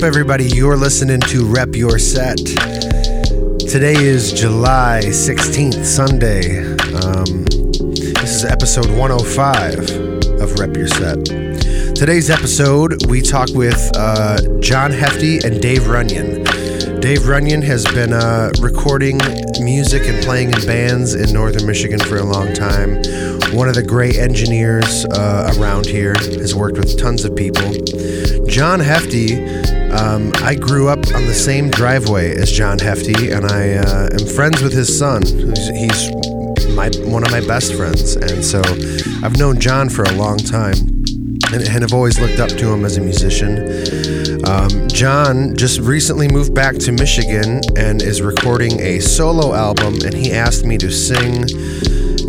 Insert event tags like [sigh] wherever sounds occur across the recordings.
up, everybody? You're listening to Rep Your Set. Today is July 16th, Sunday. Um, this is episode 105 of Rep Your Set. Today's episode, we talk with uh, John Hefty and Dave Runyan. Dave Runyan has been uh, recording music and playing in bands in northern Michigan for a long time. One of the great engineers uh, around here, has worked with tons of people. John Hefty, um, I grew up on the same driveway as John Hefty, and I uh, am friends with his son. He's, my one of my best friends, and so I've known John for a long time and, and have always looked up to him as a musician. Um, John just recently moved back to Michigan and is recording a solo album, and he asked me to sing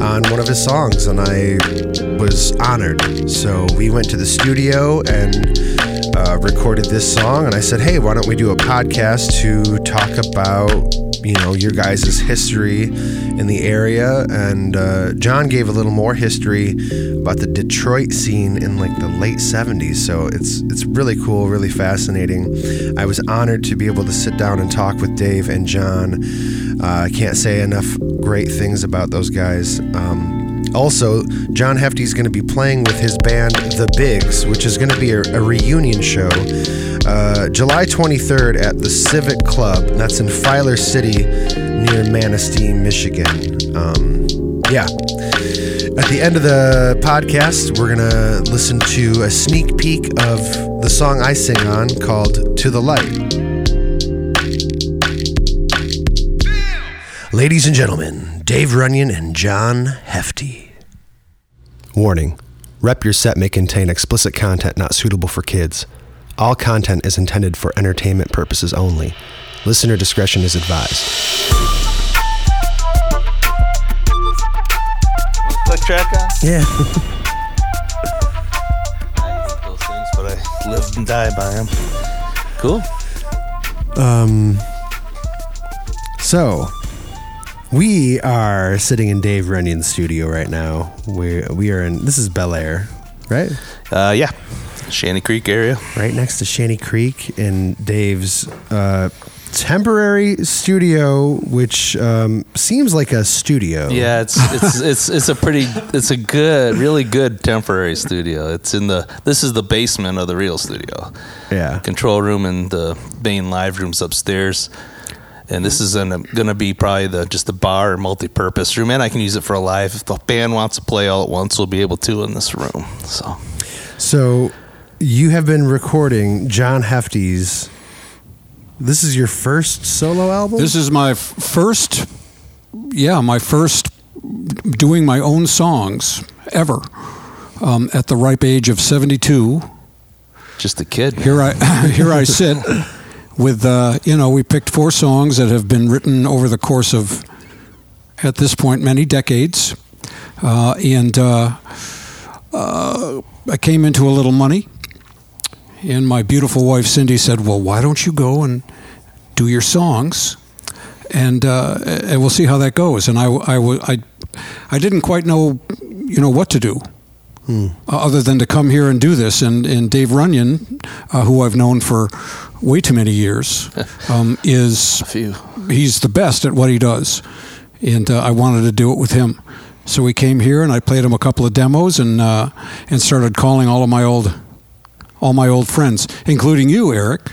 on one of his songs, and I was honored. So we went to the studio and uh, recorded this song, and I said, "Hey, why don't we do a podcast to talk about you know your guys' history in the area?" And uh, John gave a little more history about the Detroit scene in like the late '70s. So it's it's really cool, really fascinating. I was honored to be able to sit down and talk with Dave and John. Uh, I can't say enough great things about those guys. Um, also, John Hefty is going to be playing with his band The Bigs, which is going to be a, a reunion show uh, July 23rd at the Civic Club. That's in Filer City near Manistee, Michigan. Um, yeah. At the end of the podcast, we're going to listen to a sneak peek of the song I sing on called To the Light. Ladies and gentlemen, Dave Runyan and John Hefty. Warning Rep Your Set may contain explicit content not suitable for kids. All content is intended for entertainment purposes only. Listener discretion is advised. Click track on? Yeah. I hate those things, but I live and die by them. Cool. Um. So, we are sitting in Dave Runyan's studio right now. We we are in. This is Bellaire, right? Uh, yeah. Shanty Creek area. Right next to Shanty Creek in Dave's uh, temporary studio, which um, seems like a studio. Yeah, it's it's [laughs] it's it's a pretty it's a good, really good temporary studio. It's in the this is the basement of the real studio. Yeah. Control room and the main live rooms upstairs. And this is gonna, gonna be probably the just the bar or multi-purpose room, and I can use it for a live. If the band wants to play all at once, we'll be able to in this room. So So, you have been recording John Hefty's. This is your first solo album. This is my f- first, yeah, my first doing my own songs ever. Um, at the ripe age of 72, just a kid. here I [laughs] here I sit [laughs] with uh, you know we picked four songs that have been written over the course of at this point many decades, uh, and uh, uh, I came into a little money, and my beautiful wife Cindy said, "Well, why don't you go and do your songs?" And, uh, and we'll see how that goes. And I, I, I, I didn't quite know, you know, what to do uh, other than to come here and do this. And, and Dave Runyan, uh, who I've known for way too many years, [laughs] um, is A few. he's the best at what he does, and uh, I wanted to do it with him. So we came here and I played him a couple of demos and uh, and started calling all of my old all my old friends, including you, Eric,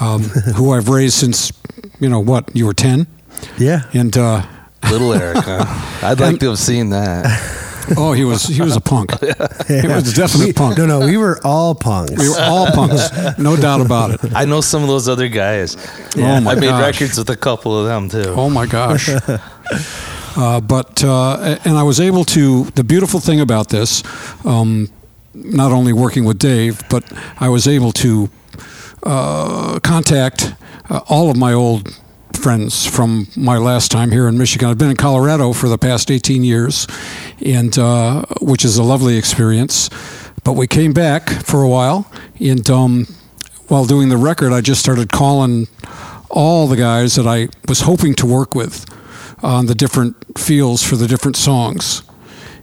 um, [laughs] who I've raised since you know what you were ten, yeah. and uh, Little Eric. Huh? [laughs] I'd like to have seen that. Oh, he was he was a punk. [laughs] He was definitely definite punk. No, no, we were all punks. We were all punks, no doubt about it. I know some of those other guys. Oh my I made gosh. records with a couple of them too. Oh my gosh. Uh, but uh, and I was able to. The beautiful thing about this, um, not only working with Dave, but I was able to uh, contact uh, all of my old friends from my last time here in Michigan. I've been in Colorado for the past 18 years, and uh, which is a lovely experience. But we came back for a while, and um, while doing the record, I just started calling all the guys that I was hoping to work with on the different feels for the different songs.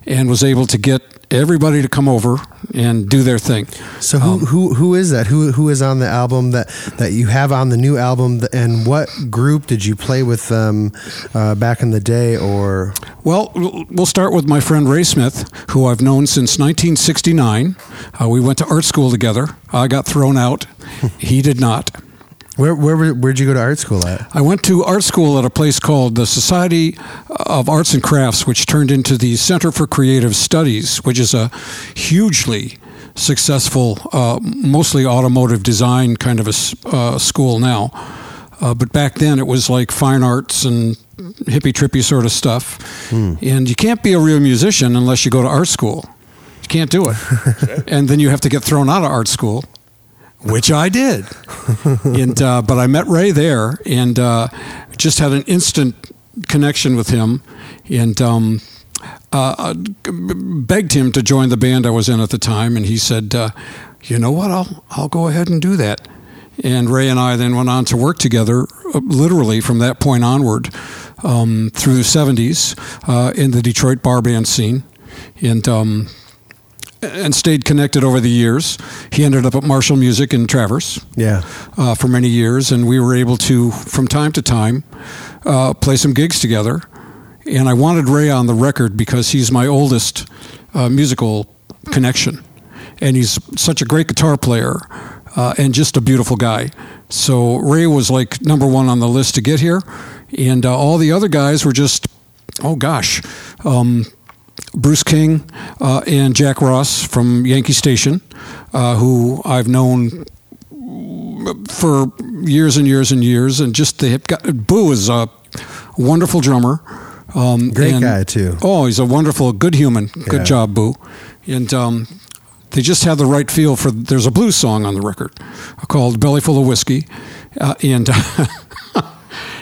And was able to get everybody to come over and do their thing. So who Um, who who is that? Who who is on the album that that you have on the new album? And what group did you play with them uh, back in the day? Or Well, we'll start with my friend Ray Smith, who I've known since 1969. Uh, we went to art school together. I got thrown out. he did not. Where where were- where'd you go to art school at? I went to art school at a place called the Society of Arts and Crafts, which turned into the Center for Creative Studies, which is a hugely successful, uh, mostly automotive design kind of a uh, school now. Uh, but back then it was like fine arts and hippy trippy sort of stuff. And you can't be a real musician unless you go to art school. You can't do it. [laughs] and then you have to get thrown out of art school which I did. and uh, but I met Ray there and uh, just had an instant connection with him, and um, uh, begged him to join the band I was in at the time. And he said, uh, "You know what? I'll I'll go ahead and do that." And Ray and I then went on to work together, uh, literally from that point onward, um, through the '70s uh, in the Detroit bar band scene, and. Um, and stayed connected over the years. He ended up at Marshall Music in Traverse Yeah, uh, for many years, and we were able to, from time to time, uh, play some gigs together. And I wanted Ray on the record because he's my oldest uh, musical connection, and he's such a great guitar player uh, and just a beautiful guy. So Ray was like number one on the list to get here, and uh, all the other guys were just, oh gosh. Um, Bruce King uh, and Jack Ross from Yankee Station, uh, who I've known for years and years and years, and just they have got Boo is a wonderful drummer. Um, Great and- guy, too. Oh, he's a wonderful, good human. Good job, Boo. And um, they just had the right feel for. There's a blues song on the record called "Belly Full of Whiskey," uh, and [laughs]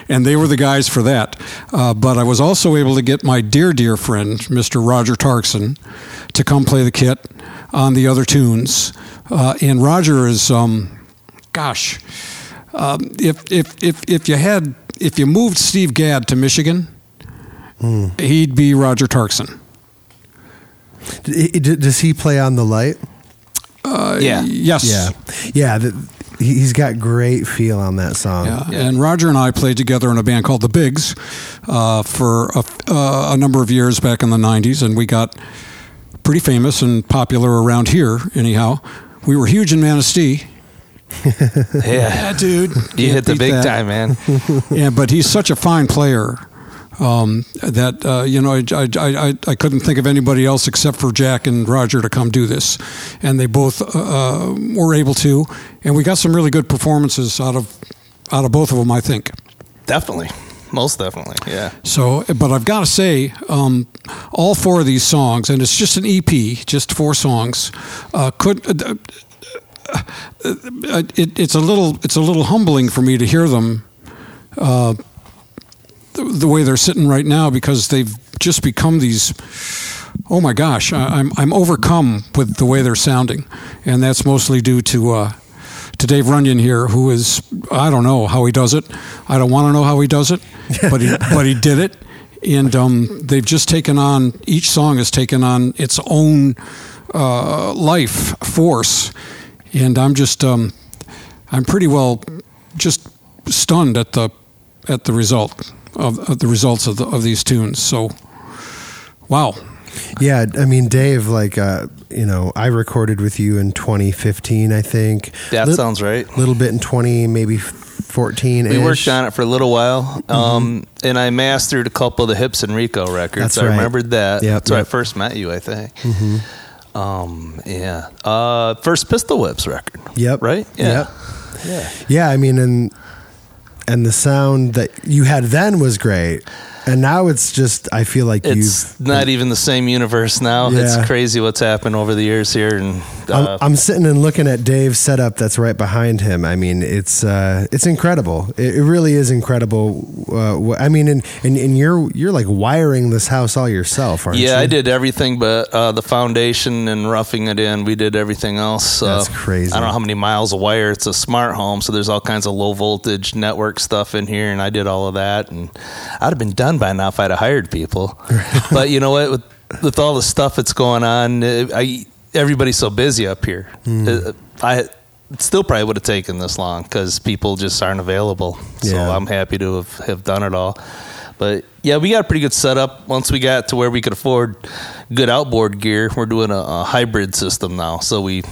and they were the guys for that. Uh, but I was also able to get my dear, dear friend, Mr. Roger Tarkson, to come play the kit on the other tunes. Uh, and Roger is, um, gosh, um, if, if, if, if you had, if you moved Steve Gadd to Michigan, he'd be Roger Tarkson. D- d- does he play on the light? yeah. Yes. Yeah, yeah. The, he- he's got great feel on that song. Yeah. And Roger and I played together in a band called the Bigs uh, for a, uh, a number of years back in the 90s, and we got pretty famous and popular around here, anyhow. We were huge in Manistee. [laughs] Yeah. dude. You Can't hit the big that. time, man. [laughs] yeah, but he's such a fine player um, that uh, you know I, I, I, I couldn't think of anybody else except for Jack and Roger to come do this, and they both uh, were able to, and we got some really good performances out of out of both of them, I think. Definitely. Most definitely. Yeah. So, but I've got to say, um, all four of these songs, and it's just an EP, just four songs, uh, could. Uh, uh, uh, it, it's a little, it's a little humbling for me to hear them, uh, the, the way they're sitting right now, because they've just become these. Oh my gosh, I, I'm I'm overcome with the way they're sounding, and that's mostly due to. Uh, to Dave Runyan here, who is I don't know how he does it. I don't want to know how he does it, [laughs] but he but he did it, and um, they've just taken on each song has taken on its own uh, life force, and I'm just um, I'm pretty well just stunned at the at the result of, of the results of the, of these tunes. So, wow. Yeah, I mean, Dave, like, uh, you know, I recorded with you in 2015, I think. That Lit- sounds right. A little bit in 20, maybe 14. We worked on it for a little while, Mm-hmm. um, and I mastered a couple of the Hips and Rico records. That's I right. remembered that. Yep, That's where I. Mm-hmm. first met you, I think. Um, yeah. Uh, first Pistol Whips record. Yep. Right? Yeah. Yep. Yeah, I mean, and and the sound that you had then was great, and now it's just I feel like It's not even the same universe now. Yeah. It's crazy what's happened over the years here, and uh, I'm, I'm sitting and looking at Dave's setup that's right behind him. I mean, it's uh, it's incredible. It, it really is incredible. Uh, I mean, and, and and you're you're like wiring this house all yourself, aren't you? yeah, I did everything but uh, the foundation and roughing it in. We did everything else. That's crazy. I don't know how many miles of wire. It's a smart home, so there's all kinds of low voltage network stuff in here, and I did all of that. And I'd have been done by now if I'd have hired people. but you know what? With with all the stuff that's going on, uh, I everybody's so busy up here. Uh, I still probably would have taken this long because people just aren't available. So I'm happy to have, have done it all. But yeah, we got a pretty good setup. Once we got to where we could afford good outboard gear, we're doing a, a hybrid system now. So we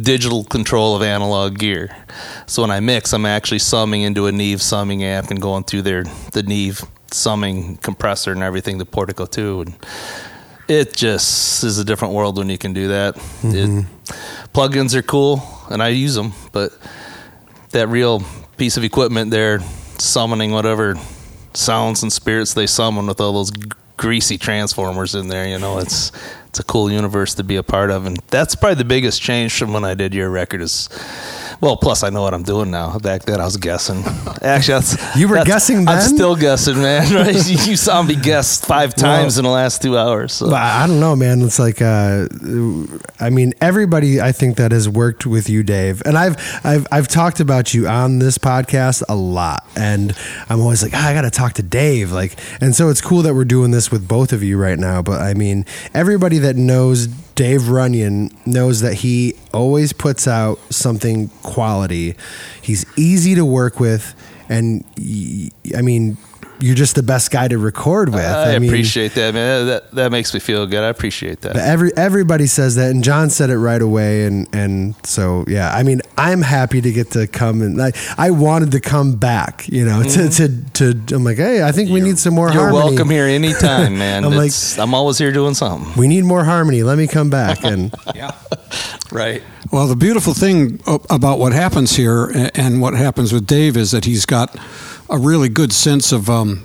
digital control of analog gear. So when I mix, I'm actually summing into a Neve summing amp and going through their the Neve summing compressor and everything, the Portico too. And it just is a different world when you can do that. It, mm-hmm. plugins are cool, and I use them, but that real piece of equipment there, summoning whatever sounds and spirits they summon with all those g- greasy transformers in there, you know, it's it's a cool universe to be a part of, and that's probably the biggest change from when I did your record. Is well, plus I know what I'm doing now. Back then I was guessing. [laughs] Actually, that's You were that's- guessing I'm still guessing, man. [laughs] Right? you you saw me guess five times in the last two hours. So. But I don't know, man. It's like, uh, I mean, everybody I think that has worked with you, Dave, and I've I've I've talked about you on this podcast a lot, and I'm always like, ah, I got to talk to Dave, like, and so it's cool that we're doing this with both of you right now. But I mean, everybody that knows Dave Runyan knows that he always puts out something quality. He's easy to work with, and I mean. You're just the best guy to record with. I, mean, appreciate that, man. That that makes me feel good. I appreciate that. Every everybody says that, and John said it right away, and and so yeah. I mean, I'm happy to get to come and I, I wanted to come back, you know, to, to to I'm like, hey, I think we need some more. Mm-hmm. You're harmony. welcome here anytime, [laughs] man. I'm like- I'm always here doing something. We need more harmony. Let me come back, and [laughs] yeah, Right. Well, the beautiful thing about what happens here and what happens with Dave is that he's got a really good sense of um,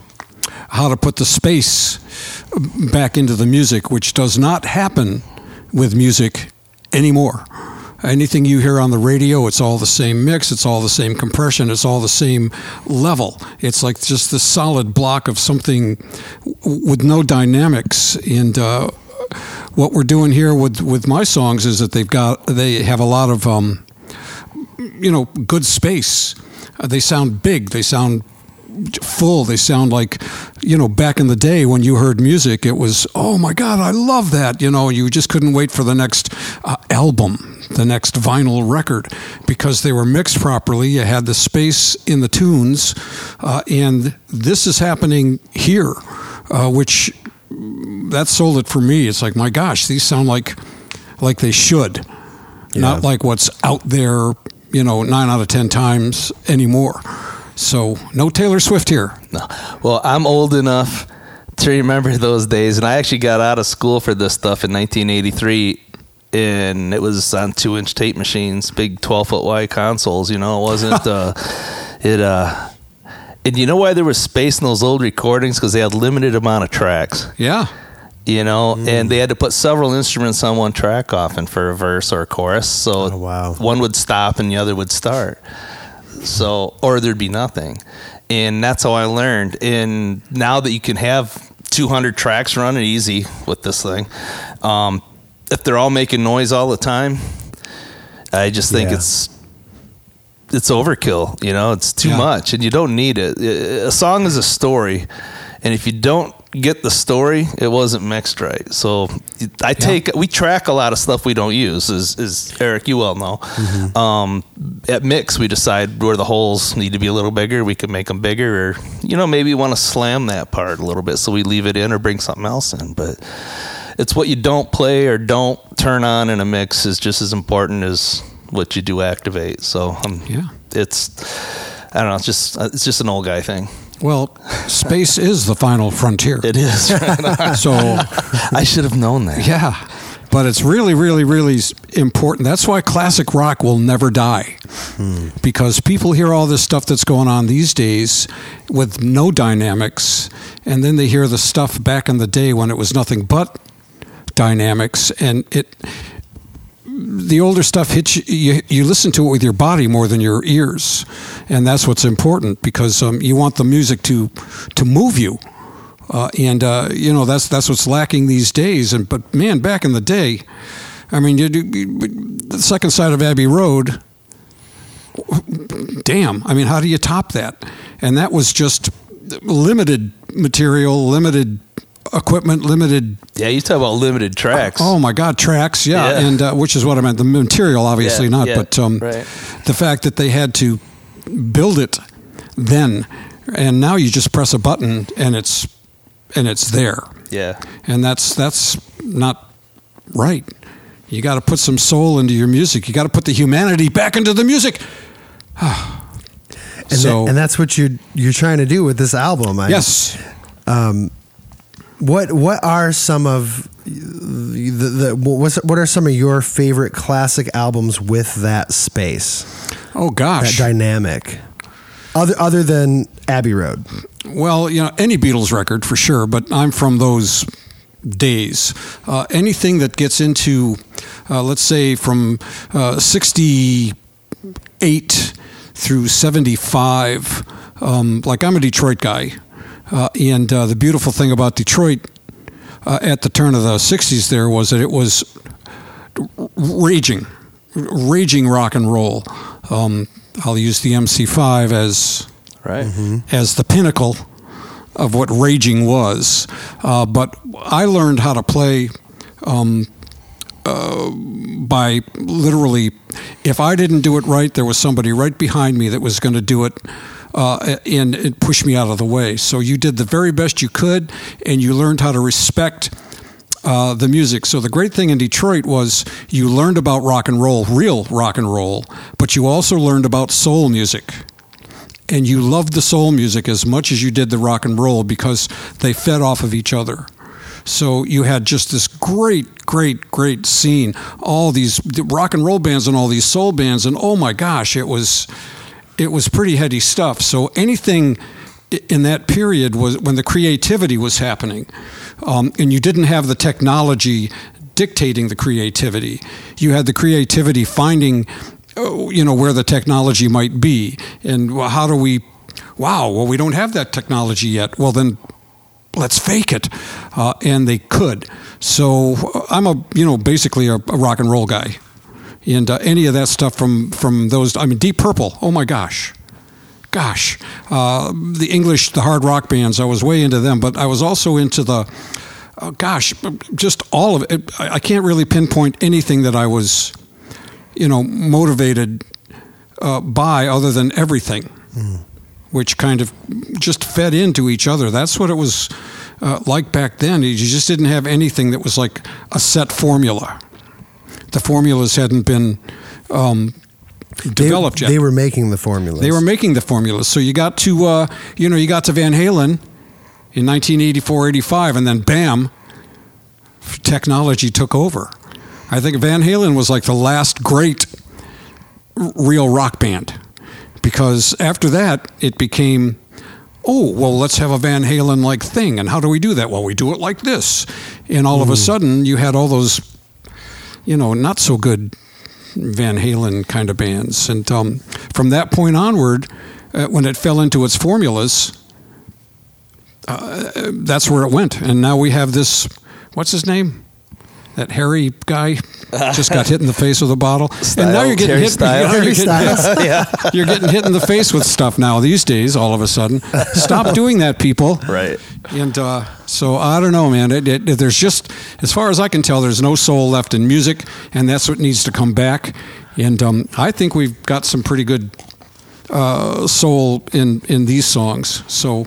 how to put the space back into the music, which does not happen with music anymore. Anything you hear on the radio, it's all the same mix, it's all the same compression, it's all the same level. It's like just the solid block of something with no dynamics. And uh, what we're doing here with, with my songs is that they've got they have a lot of um, you know good space. Uh, they sound big. They sound full. They sound like, you know, back in the day when you heard music, it was, oh my God, I love that. You know, you just couldn't wait for the next uh, album, the next vinyl record, because they were mixed properly. You had the space in the tunes. Uh, and this is happening here, uh, which that sold it for me. It's like, my gosh, these sound like, like they should, not like what's out there, you know, nine out of 10 times anymore. So no Taylor Swift here. No. Well, I'm old enough to remember those days, and I actually got out of school for this stuff in 1983. And it was on two inch tape machines, big 12 foot wide consoles. You know, it wasn't, [laughs] uh, it, uh, and you know why there was space in those old recordings? Because they had limited amount of tracks. Yeah. You know, and they had to put several instruments on one track often for a verse or a chorus. So Oh, wow. one would stop and the other would start. So, or there'd be nothing. And that's how I learned. And now that you can have 200 tracks running easy with this thing, um, if they're all making noise all the time, I just think Yeah. it's it's overkill. You know, it's too Yeah. much, and you don't need it. A song is a story, and if you don't get the story, it wasn't mixed right. So I take we track a lot of stuff we don't use. As, as Eric, you well know, um, at mix we decide where the holes need to be a little bigger. We can make them bigger, or you know maybe want to slam that part a little bit, so we leave it in or bring something else in. But it's what you don't play or don't turn on in a mix is just as important as what you do activate. So um, Yeah. it's I don't know. It's just uh, it's just an old guy thing. Well, space is the final frontier. It is. [laughs] So, [laughs] I should have known that. yeah. But it's really, really, really important. That's why classic rock will never die. Hmm. Because people hear all this stuff that's going on these days with no dynamics, and then they hear the stuff back in the day when it was nothing but dynamics, and it. The older stuff hits you, you. You listen to it with your body more than your ears, and that's what's important because um, you want the music to to move you. Uh, and uh, you know that's that's what's lacking these days. And but man, back in the day, I mean, you, you, the second side of Abbey Road. Damn, I mean, how do you top that? And that was just limited material, limited equipment, limited. Yeah, you talk about limited tracks. Oh my God, tracks. Yeah, Yeah. and uh, which is what I meant. The material, obviously Yeah, not, yeah, but um, right. the fact that they had to build it then, and now you just press a button and it's and it's there, Yeah. and that's that's not right. You got to put some soul into your music. You got to put the humanity back into the music. [sighs] And, so that, and that's what you're you're trying to do with this album. I, yes, What what are some of the, the what's, what are some of your favorite classic albums with that space, oh gosh, that dynamic, other other than Abbey Road? Well, you know, any Beatles record for sure, but I'm from those days. Uh, anything that gets into, uh, let's say, from uh, 68 through 75, um, like I'm a Detroit guy. Uh, and uh, the beautiful thing about Detroit uh, at the turn of the 60s there was that it was raging, raging rock and roll. Um, I'll use the MC5 as Right. as the pinnacle of what raging was. Uh, but I learned how to play um, uh, by literally, if I didn't do it right, there was somebody right behind me that was going to do it. Uh, and it pushed me out of the way. So you did the very best you could, and you learned how to respect uh, the music. So the great thing in Detroit was you learned about rock and roll, real rock and roll, but you also learned about soul music and you loved the soul music as much as you did the rock and roll because they fed off of each other. So you had just this great, great, great scene. All these rock and roll bands and all these soul bands, and oh my gosh, it was it was pretty heady stuff. So anything in that period was when the creativity was happening, um, and you didn't have the technology dictating the creativity. You had the creativity finding, oh, you know, where the technology might be, and how do we? Wow, well, we don't have that technology yet. Well, then let's fake it, uh, and they could. So uh, I'm a you know basically a, a rock and roll guy, and uh, any of that stuff from from those. I mean, Deep Purple. Oh my gosh. Gosh, uh, the English, the hard rock bands, I was way into them, but I was also into the, oh gosh, just all of it. I can't really pinpoint anything that I was, you know, motivated uh, by other than everything which kind of just fed into each other. That's what it was uh, like back then. You just didn't have anything that was like a set formula. The formulas hadn't been um, developed they, yet. They were making the formulas. They were making the formulas. So you got to, uh, you know, you got to Van Halen in 1984, 85, and then bam, technology took over. I think Van Halen was like the last great real rock band because after that it became oh well let's have a van halen like thing and how do we do that well we do it like this and all of a sudden you had all those you know not so good van halen kind of bands. And um, from that point onward uh, when it fell into its formulas uh, that's where it went. And now we have this what's his name that hairy guy just got hit in the face with a bottle, and now you're getting Harry hit. [laughs] Styles. you're getting hit- yeah. [laughs] you're getting hit in the face with stuff now these days. All of a sudden, stop [laughs] doing that, people. Right. And uh, so I don't know, man. It, it, there's just, as far as I can tell, there's no soul left in music, and that's what needs to come back. And um, I think we've got some pretty good uh, soul in in these songs. So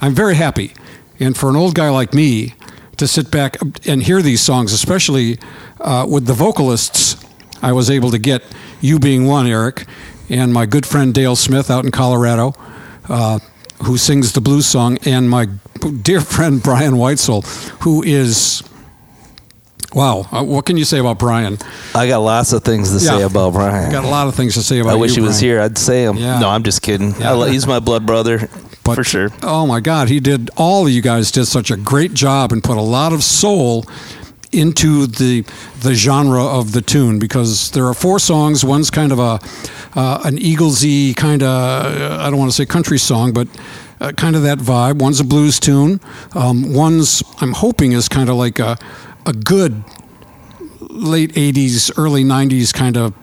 I'm very happy. And for an old guy like me to sit back and hear these songs, especially uh, with the vocalists, I was able to get you being one, Eric, and my good friend Dale Smith out in Colorado, uh, who sings the blues song, and my dear friend Brian Weitzel, who is. Wow, uh, what can you say about Brian? I got lots of things to say about Brian. I got a lot of things to say about. I wish you, he was Brian. here. I'd say him. Yeah. No, I'm just kidding. Yeah. I he's my blood brother But- for sure. Oh my God, he did. All of you guys did such a great job and put a lot of soul into the the genre of the tune because there are four songs. One's kind of a uh, an Eaglesy kind of I don't want to say country song, but uh, kind of that vibe. One's a blues tune. Um, one's I'm hoping is kind of like a a good late '80s, early '90s kind of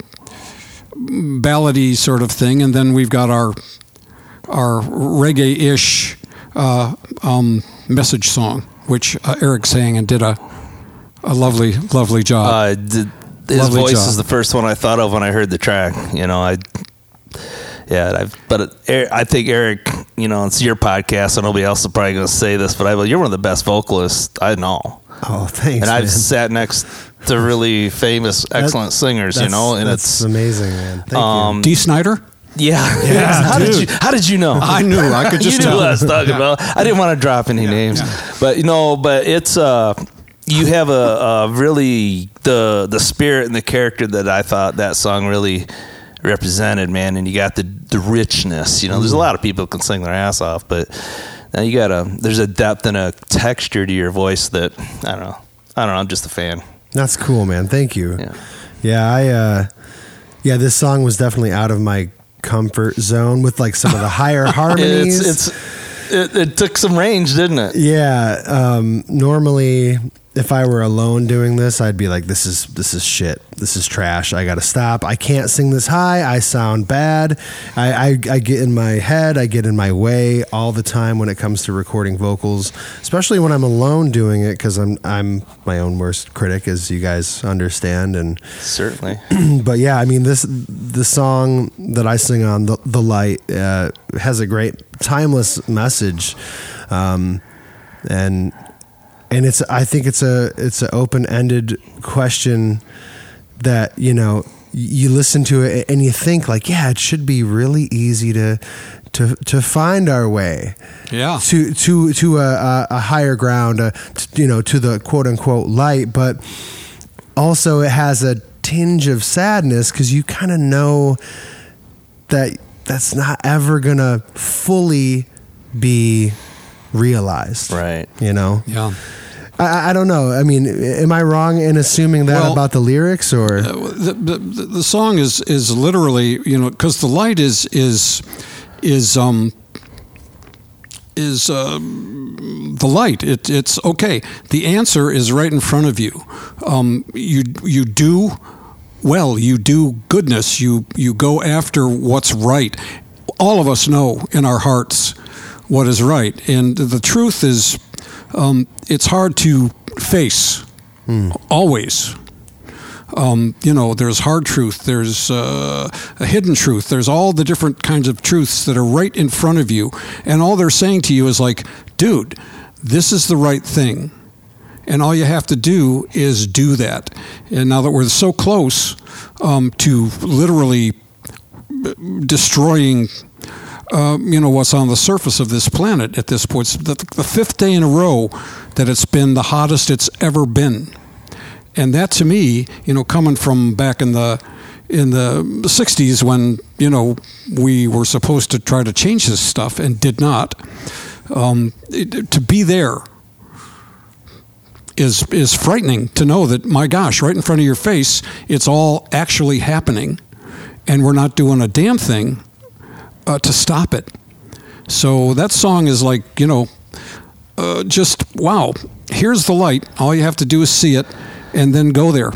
ballady sort of thing, and then we've got our our reggae-ish uh, um, message song. which uh, Eric sang and did a a lovely, lovely job. Uh, d- his Lovely voice job. is the first one I thought of when I heard the track. You know, I. Yeah, I've, but it, Er- I think Eric, you know, it's your podcast, and nobody else is probably going to say this, but I, you're one of the best vocalists I know, Oh, thanks. and I've man. sat next to really famous, excellent singers, you know, and that's it's amazing, man. Thank you. um, D. Snyder. Yeah. Yeah, [laughs] how did you How did you know? I knew. I could [laughs] just you knew tell. what I was talking about. I didn't want to drop any names, but you know, but it's uh, you have a, a really the the spirit and the character that I thought that song really represented, man. And you got the the richness. You know, there's a lot of people who can sing their ass off, but now you got a there's a depth and a texture to your voice that I don't know. I don't know. I'm just a fan. That's cool, man. Thank you. Yeah. Yeah, I uh yeah, this song was definitely out of my comfort zone with like some of the higher [laughs] harmonies. It's it's it, it took some range, didn't it? yeah, um normally if I were alone doing this, I'd be like this is this is shit. This is trash. I got to stop. I can't sing this high. I sound bad. I, I I get in my head, I get in my way all the time when it comes to recording vocals, especially when I'm alone doing it cuz I'm I'm my own worst critic as you guys understand and Certainly. [clears throat] but yeah, I mean this the song that I sing on the the light uh, has a great timeless message, um, and and it's I think it's a it's an open ended question that you know you listen to it and you think like yeah it should be really easy to to to find our way Yeah. to to to a, a, a higher ground, uh, t- you know, to the quote unquote light, but also it has a tinge of sadness because you kind of know that that's not ever gonna fully be realized, Right. You know, Yeah. I- I, don't know. I mean, am I wrong in assuming that Well, about the lyrics, or? the, the, the the song is is literally you know because the light is is is um is um, the light. It, it's okay. The answer is right in front of you. Um, you you do well. You do goodness. You you go after what's right. All of us know in our hearts what is right. And the truth is um, it's hard to face always um, you know, there's hard truth, there's uh, a hidden truth, there's all the different kinds of truths that are right in front of you. And all they're saying to you is like, dude, this is the right thing. And all you have to do is do that. And now that we're so close um, to literally destroying um, you know what's on the surface of this planet at this point. It's the, the fifth day in a row that it's been the hottest it's ever been, and that to me, you know, coming from back in the in the '60s when you know we were supposed to try to change this stuff and did not, um, it, to be there is is frightening to know that my gosh, right in front of your face, it's all actually happening, and we're not doing a damn thing uh, to stop it. So that song is like, you know, uh, just wow, here's the light. All you have to do is see it and then go there.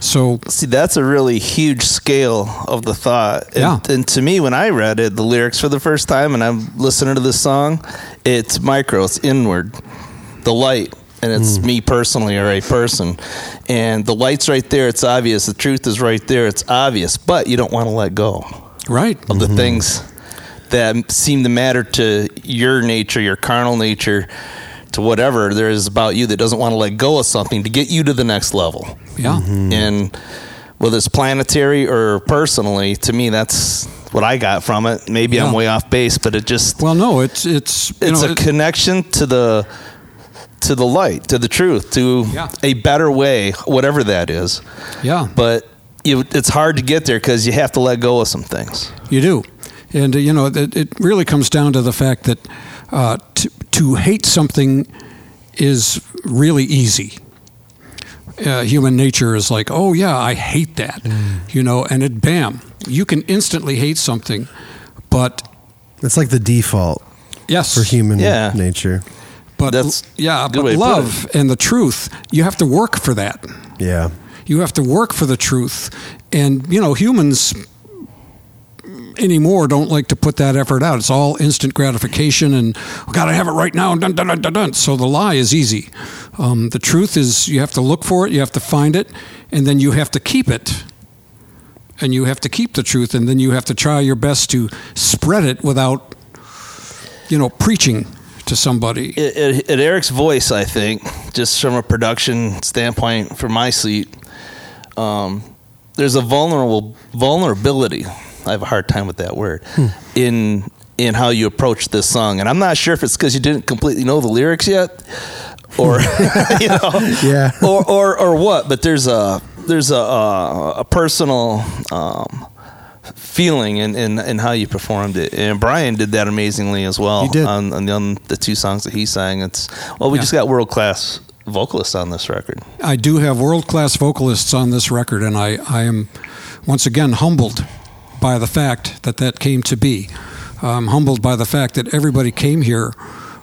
So, See, that's a really huge scale of the thought. And, Yeah. and to me, when I read it, the lyrics for the first time, and I'm listening to this song, it's micro, it's inward, the light. And it's me personally or a person. And the light's right there. It's obvious. The truth is right there. It's obvious. But you don't want to let go right. of the mm-hmm. things that seem to matter to your nature, your carnal nature, to whatever there is about you that doesn't want to let go of something to get you to the next level Yeah. Mm-hmm. and whether it's planetary or personally, to me, that's what I got from it. Maybe I'm way off base, but it just Well, no, it's it's you it's know, a it- connection to the to the light, to the truth, to Yeah. a better way, whatever that is. yeah. But you, it's hard to get there because you have to let go of some things. You do, and uh, you know it, it really comes down to the fact that uh, to to hate something is really easy. Uh, human nature is like, oh yeah, I hate that, you know, and it bam, you can instantly hate something, but it's like the default yes, for human Yeah. nature? but That's yeah, but way to put love and the truth, you have to work for that. Yeah, You have to work for the truth. And, you know, humans, anymore don't like to put that effort out. It's all instant gratification and we got to have it right now. Dun, dun, dun. So the lie is easy. Um, the truth is you have to look for it, you have to find it, and then you have to keep it. And you have to keep the truth, and then you have to try your best to spread it without, you know, preaching to somebody. It Eric's voice, I think, just from a production standpoint, for my seat, um, there's a vulnerable vulnerability. I have a hard time with that word in in how you approach this song, and I'm not sure if it's because you didn't completely know the lyrics yet, [laughs] or [laughs] you know, Yeah. or or or what. But there's a there's a a, a personal. Um, feeling in, in, in how you performed it and brian did that amazingly as well He did. on, on, the, on the two songs that he sang it's well we Yeah. just got world-class vocalists on this record I do have world class vocalists on this record, and I, I am once again humbled by the fact that that came to be. I'm humbled by the fact that everybody came here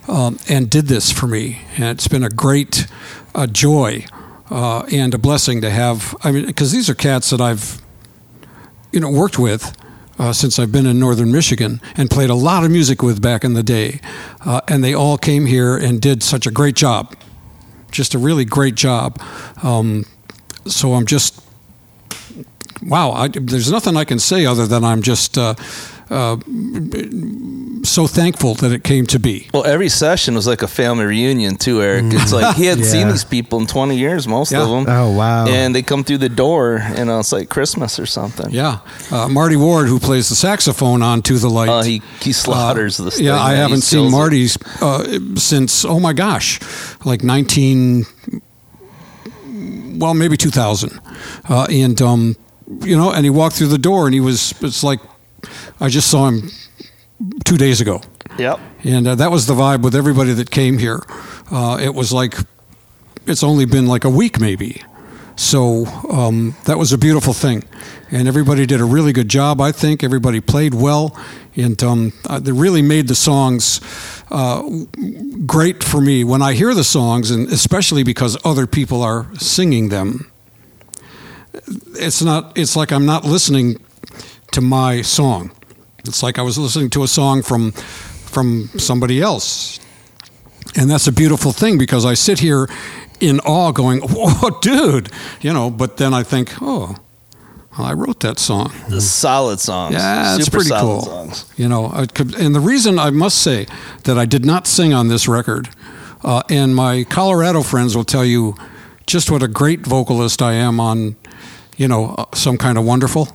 um, and did this for me, and it's been a great uh, joy uh, and a blessing to have. I mean, because these are cats that I've you know worked with uh, since I've been in northern Michigan and played a lot of music with back in the day, uh, and they all came here and did such a great job, just a really great job. Um, so I'm just wow. I, there's nothing I can say other than I'm just. Uh, uh, so thankful that it came to be. Well, every session was like a family reunion too, Eric. It's like he hadn't seen these people in 20 years, most Yeah. of them. Oh, wow. And they come through the door, you know, it's like Christmas or something. Yeah, uh, Marty Ward, who plays the saxophone on "To the Light," Uh, he he slaughters Uh, this. Yeah, I haven't seen kills. Marty's uh, since oh my gosh, like nineteen, well maybe two thousand, uh, and um, you know, and he walked through the door and he was it's like I just saw him two days ago, Yep. and uh, that was the vibe with everybody that came here. Uh, it was like it's only been like a week maybe. So um, that was a beautiful thing, and everybody did a really good job. I think everybody played well, and um, uh, they really made the songs uh, great for me. When I hear the songs, and especially because other people are singing them, it's not. It's like I'm not listening to my song. It's like I was listening to a song from from somebody else. And that's a beautiful thing because I sit here in awe going, [laughs] "Whoa, dude." You know, but then I think, "Oh, I wrote that song." The solid songs. Yeah, it's pretty solid cool. songs. You know, and the reason I must say that I did not sing on this record, uh, and my Colorado friends will tell you just what a great vocalist I am on, you know, uh, some kind of wonderful.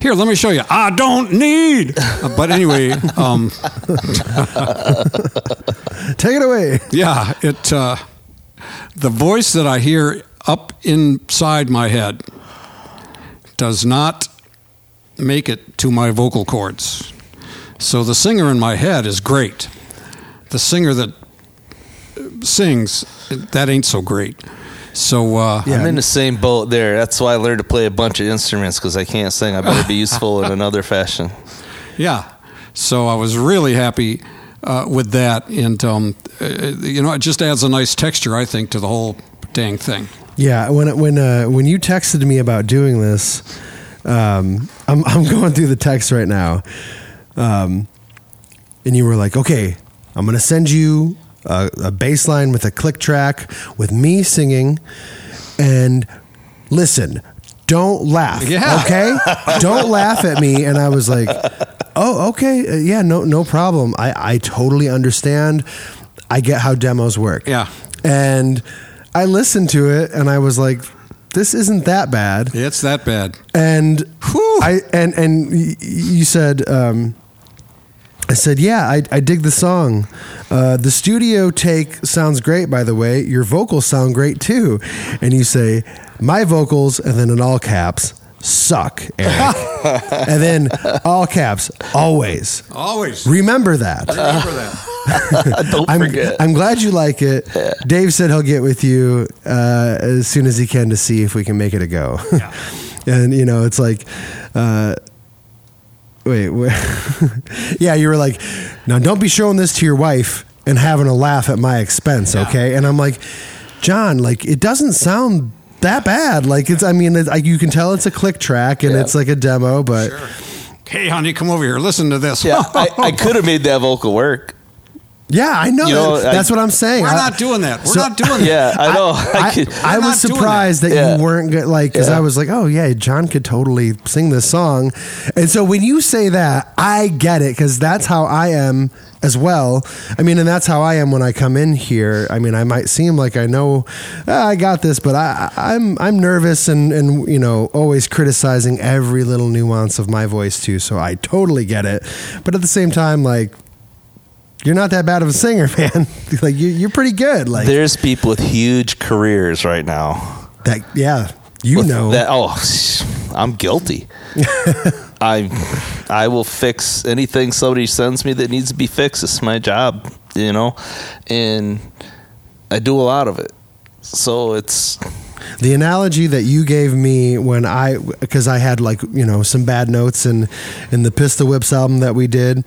Here, let me show you. I don't need. Uh, [laughs] but anyway, um, [laughs] Take it away. yeah, it. Uh, the voice that I hear up inside my head does not make it to my vocal cords. So the singer in my head is great. The singer that sings, that ain't so great. So uh, Yeah. I'm in the same boat there. That's why I learned to play a bunch of instruments because I can't sing. I better be [laughs] useful in another fashion. Yeah. So I was really happy uh, with that, and um, uh, you know, it just adds a nice texture, I think, to the whole dang thing. Yeah, when when uh, when you texted me about doing this, um, I'm [laughs] I'm going through the text right now, um, and you were like, "Okay, I'm gonna send you a, a bass line with a click track with me singing, and listen." Don't laugh, Yeah. okay? [laughs] Don't laugh at me. And I was like, "Oh, okay, uh, yeah, no, no problem. I, I totally understand. I get how demos work." Yeah. And I listened to it and I was like, this isn't that bad. It's that bad. And Whew. I and and y- you said um I said, "Yeah, I, I dig the song. Uh, the studio take sounds great, by the way. Your vocals sound great too." And you say, "My vocals," and then in all caps, "suck, Eric." [laughs] and then all caps, always. Always. Remember that. Remember that. [laughs] Don't I'm, forget. I'm glad you like it. Dave said he'll get with you uh, as soon as he can to see if we can make it a go. Yeah. [laughs] and you know, it's like, uh, wait, wait. [laughs] yeah, you were like, now don't be showing this to your wife and having a laugh at my expense, Yeah. okay? And I'm like, John, like it doesn't sound that bad. Like it's, I mean, it, I, you can tell it's a click track and Yeah. it's like a demo, but. Hey, honey, come over here. Listen to this. Yeah, I, I [laughs] could have made that vocal work. Yeah, I know. You know, that. That's what I'm saying. We're I- not doing that. We're So- not doing [laughs] that. Yeah, I know. I, [laughs] I, could, I was surprised that, Yeah. you weren't good, like because Yeah. I was like, oh yeah, John could totally sing this song, and so when you say that, I get it because that's how I am as well. I mean, and that's how I am when I come in here. I mean, I might seem like I know "Ah, I got this, but I, I- I'm I'm nervous and and you know always criticizing every little nuance of my voice too. So I totally get it, but at the same time, like. You're not that bad of a singer, [laughs] man. like you, you're pretty good. Like there's people with huge careers right now. that, yeah. You with know, that. Oh, I'm guilty. [laughs] I I will fix anything somebody sends me that needs to be fixed. It's my job, you know, and I do a lot of it. So it's The analogy that you gave me when I, because I had like you know some bad notes in in the Pistol Whips album that we did,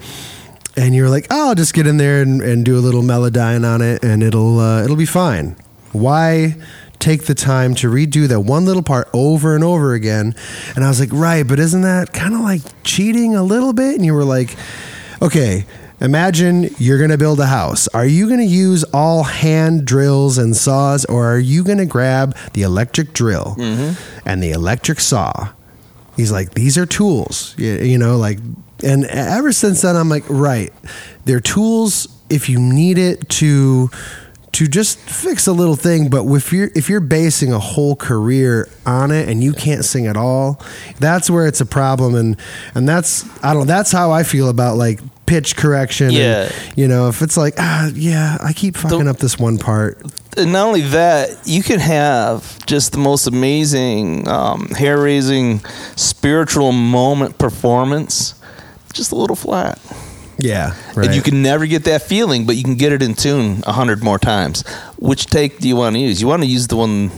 and you were like, "Oh, I'll just get in there and, and do a little melodyne on it, and it'll uh, it'll be fine." Why take the time to redo that one little part over and over again? And I was like, "Right, but isn't that kind of like cheating a little bit?" And you were like, "Okay." Imagine you're going to build a house. Are you going to use all hand drills and saws, or are you going to grab the electric drill and the electric saw? He's like, these are tools, you, you know, like, and ever since then, I'm like, right, they're tools. If you need it to to just fix a little thing but if you're if you're basing a whole career on it and you can't sing at all that's where it's a problem. And and that's i don't know that's how i feel about like pitch correction and, Yeah. you know if it's like ah yeah i keep fucking The- up this one part and not only that, you can have just the most amazing, um, hair raising, spiritual moment performance, just a little flat. yeah right. And you can never get that feeling, but you can get it in tune a hundred more times. Which take do you want to use? You want to use the one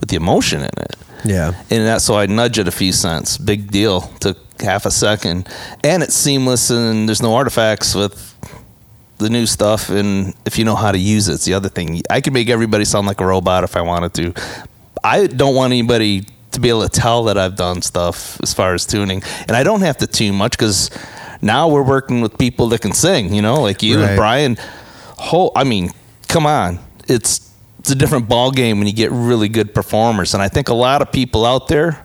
with the emotion in it. yeah And that's so I nudge it a few cents. Big deal. Took half a second. And it's seamless and there's no artifacts with the new stuff and if you know how to use it, it's the other thing. I could make everybody sound like a robot if I wanted to. I don't want anybody to be able to tell that I've done stuff as far as tuning. And I don't have to tune much because now we're working with people that can sing, you know, like you Right. and Brian. Whole, I mean, come on. It's it's a different ball game when you get really good performers. And I think a lot of people out there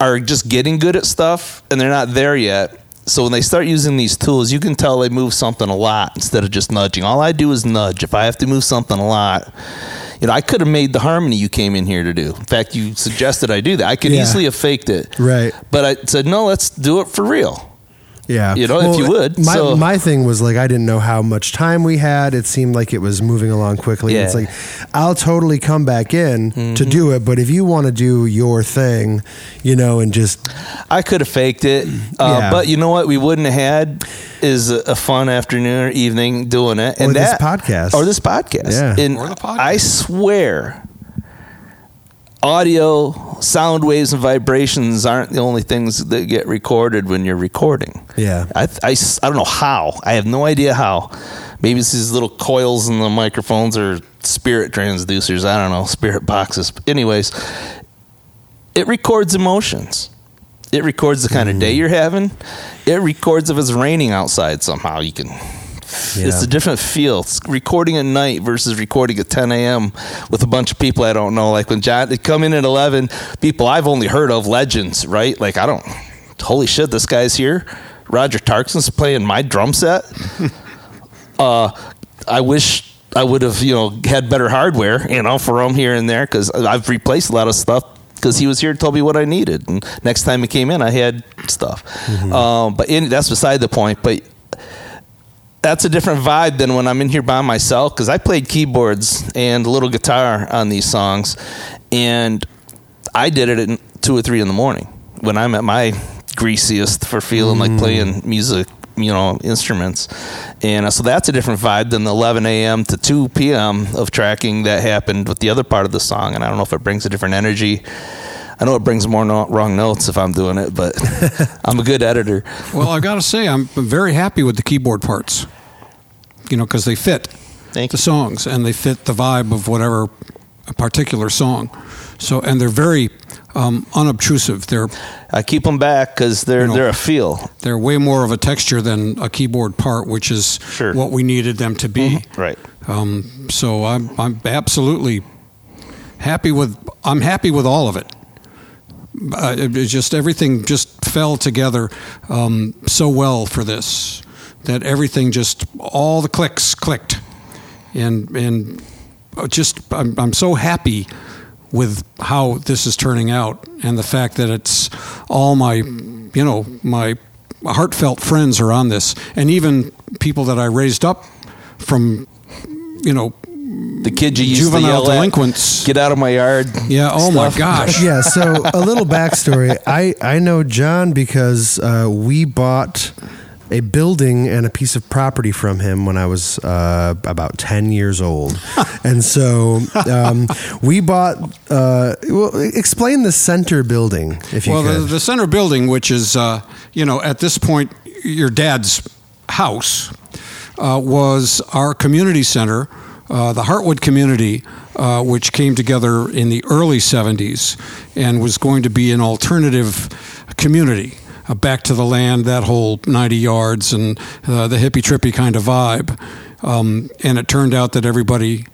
are just getting good at stuff and they're not there yet. So when they start using these tools, you can tell they move something a lot instead of just nudging. All I do is nudge. If I have to move something a lot, you know, I could have made the harmony you came in here to do. In fact, you suggested I do that. I could Yeah. easily have faked it. Right. But I said, no, let's do it for real. Yeah, You know, if you would, My so- my thing was like I didn't know how much time we had. It seemed like it was moving along quickly. Yeah. It's like I'll totally come back in to Mm-hmm. do it, but if you want to do your thing, you know, and just I could have faked it, [clears throat] uh, Yeah. but you know what? We wouldn't have had is a, a fun afternoon or evening doing it, and Or this that podcast. or this podcast. Yeah. and Or the podcast. I swear, audio, sound waves, and vibrations aren't the only things that get recorded when you're recording. Yeah. I I don't know how. I have no idea how. Maybe it's these little coils in the microphones or spirit transducers. I don't know, spirit boxes. But anyways, it records emotions. It records the kind of day mm. you're having. It records if it's raining outside somehow. You can. It's a different feel. It's recording at night versus recording at 10 a.m. with a bunch of people I don't know. Like when John, they come in at 11, people I've only heard of, legends, right? Like I don't. Holy shit, this guy's here. Roger Tarkson's playing my drum set. [laughs] uh, I wish I would have, you know, had better hardware, you know, for him here and there because I've replaced a lot of stuff because he was here and told me what I needed. And next time he came in, I had stuff. Um, but in, that's beside the point. But that's a different vibe than when I'm in here by myself because I played keyboards and a little guitar on these songs, and I did it at two or three in the morning when I'm at my greasiest for feeling like playing music, you know, instruments, and uh, so that's a different vibe than the 11 a.m. to 2 p.m. of tracking that happened with the other part of the song, and I don't know if it brings a different energy. I know it brings more no- wrong notes if I'm doing it, but [laughs] I'm a good editor. Well, I got to say, I'm very happy with the keyboard parts. You know, because they fit the songs and they fit the vibe of whatever a particular song. So and they're very um, unobtrusive. They're I keep them back because they're You know. they're a feel. they're way more of a texture than a keyboard part, which is Sure. what we needed them to be. Right. Um, so I'm I'm absolutely happy with I'm happy with all of it. Uh, it, it just everything just fell together um, so well for this that everything just all the clicks clicked, and and uh, just I'm I'm so happy with how this is turning out and the fact that it's all my you know my heartfelt friends are on this and even people that I raised up from you know The kids you used to Juvenile yell at, delinquents. get out of my yard. yeah oh my gosh [laughs] yeah, so a little backstory. I, I know John because uh, we bought a building and a piece of property from him when I was uh, about 10 years old. [laughs] and so um, we bought, uh, well, explain the center building, if you well could. the, the center building which is uh, you know at this point your dad's house uh, was our community center uh, the Heartwood community, uh, which came together in the early 70s and was going to be an alternative community, uh, back to the land, that whole 90 yards, and uh, the hippie trippy kind of vibe. Um, and it turned out that everybody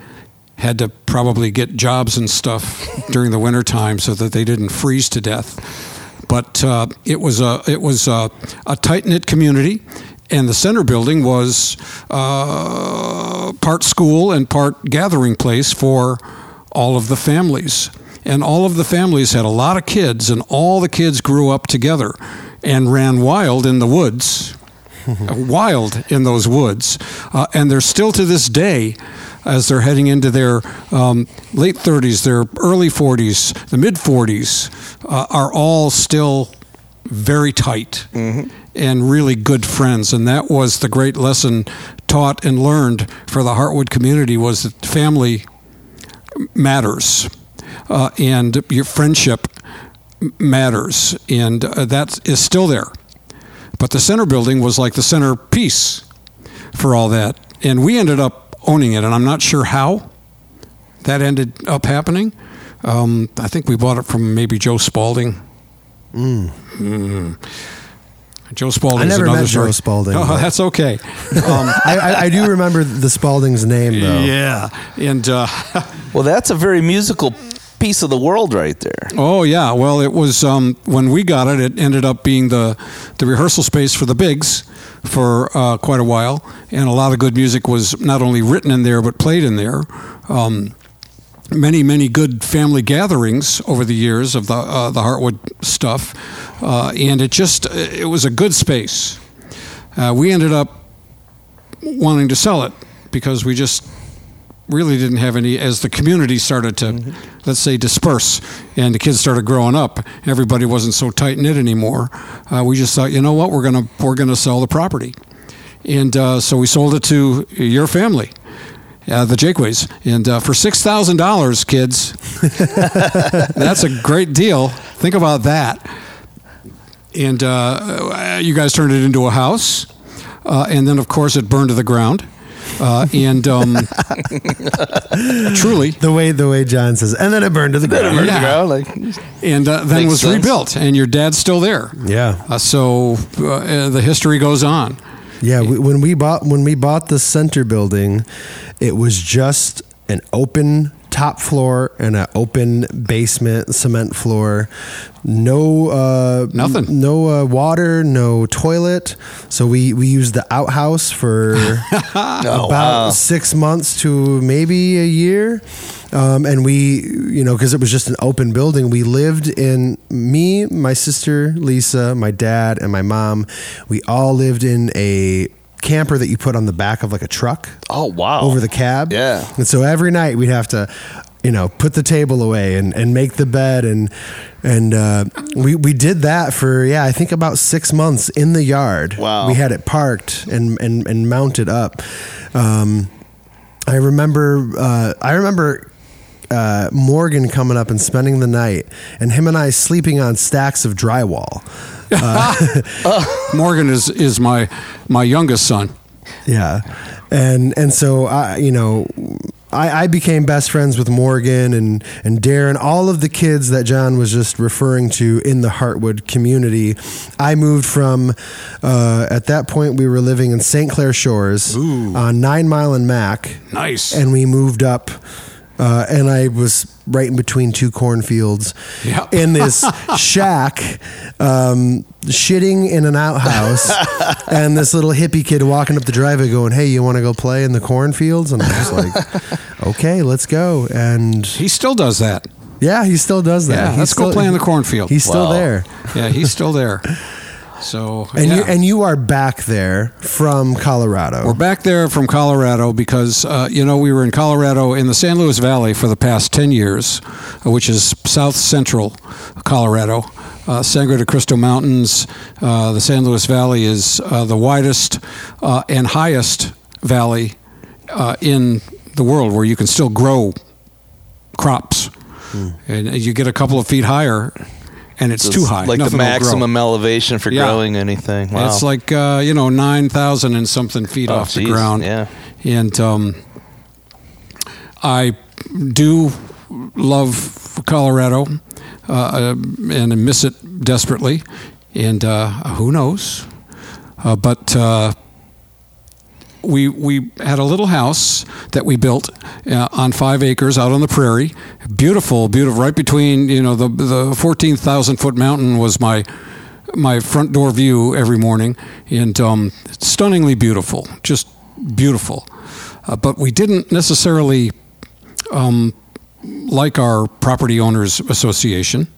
had to probably get jobs and stuff [laughs] during the wintertime so that they didn't freeze to death. But uh, it was a it was a, a tight knit community, and the center building was uh, part school and part gathering place for all of the families. And all of the families had a lot of kids, and all the kids grew up together and ran wild in the woods [laughs] wild in those woods. Uh, and they're still to this day, as they're heading into their um, late 30s, their early 40s, the mid 40s, uh, are all still very tight and really good friends. And that was the great lesson taught and learned for the Heartwood community was that family matters uh, and your friendship matters. And uh, that is still there. But the center building was like the centerpiece for all that. And we ended up owning it, and I'm not sure how that ended up happening. Um, I think we bought it from maybe Joe Spalding. Mm. Joe Spalding. I is never another met Joe. Spalding, Oh, that's okay. Um, I, I, I do remember the Spalding's name, though. yeah, and uh, [laughs] Well, that's a very musical piece of the world right there. Oh yeah, well it was um, when we got it. It ended up being the the rehearsal space for the Bigs for uh, quite a while, and a lot of good music was not only written in there but played in there. Um, many many good family gatherings over the years of the uh, the Heartwood stuff, uh, and it just it was a good space. Uh, we ended up wanting to sell it because we just really didn't have any as the community started to let's say disperse and the kids started growing up everybody wasn't so tight knit anymore uh, we just thought you know what we're gonna we're gonna sell the property and uh, so we sold it to your family uh, the Jaquas, and uh, for six thousand dollars, kids, [laughs] that's a great deal. Think about that. And uh, you guys turned it into a house, uh, and then of course it burned to the ground. Uh, and um, [laughs] truly, The way the way John says, and then it burned to the ground. Yeah. Like, and uh, then Makes was sense. rebuilt, and your dad's still there. Yeah. Uh, so uh, the history goes on. Yeah, we, when we bought when we bought the center building, it was just an open top floor and an open basement cement floor. No uh Nothing. No uh, water, no toilet. So we we used the outhouse for [laughs] oh, about wow. six months to maybe a year. Um, and we, you know, because it was just an open building, we lived in me, my sister Lisa, my dad, and my mom. We all lived in a camper that you put on the back of like a truck Oh, wow. over the cab. Yeah. And so every night we'd have to, you know, put the table away and, and make the bed and and uh, we we did that for yeah I think about six months in the yard. Wow. We had it parked and and and mounted up. Um, I remember uh, I remember. Uh, Morgan coming up and spending the night, and him and I sleeping on stacks of drywall. [laughs] Morgan is is my my youngest son. Yeah, and and so I, you know, I, I became best friends with Morgan and, and Darren, all of the kids that John was just referring to in the Heartwood community. I moved from, uh, at that point, we were living in St. Clair Shores Ooh. on Nine Mile and Mac. Nice. And we moved up, uh, and I was right in between two cornfields Yeah. in this [laughs] shack, um, shitting in an outhouse, [laughs] and this little hippie kid walking up the driveway going, Hey, you want to go play in the cornfields? And I was [laughs] like, Okay, let's go. And he still does that. yeah, he still does that. Yeah, He's let's go still- play in the cornfield. He's still Wow. there. Yeah, he's still there. So And yeah. you and you are back there from Colorado. We're back there from Colorado because, uh, you know, we were in Colorado in the San Luis Valley for the past 10 years, which is south central Colorado. Uh, Sangre de Cristo Mountains, uh, the San Luis Valley is uh, the widest uh, and highest valley uh, in the world where you can still grow crops. And you get a couple of feet higher, and it's, too high. Like Nothing the maximum elevation for Yeah. growing anything. Wow. It's like uh, you know nine thousand and something feet Oh, off the ground. yeah. and um, I do love Colorado uh, uh, and I miss it desperately. And uh, who knows? Uh, but uh, we we had a little house that we built uh, on five acres out on the prairie. Beautiful, beautiful. Right between you know the the fourteen thousand foot mountain was my my front door view every morning, and um, stunningly beautiful, just beautiful. Uh, but we didn't necessarily um, like our property owners association.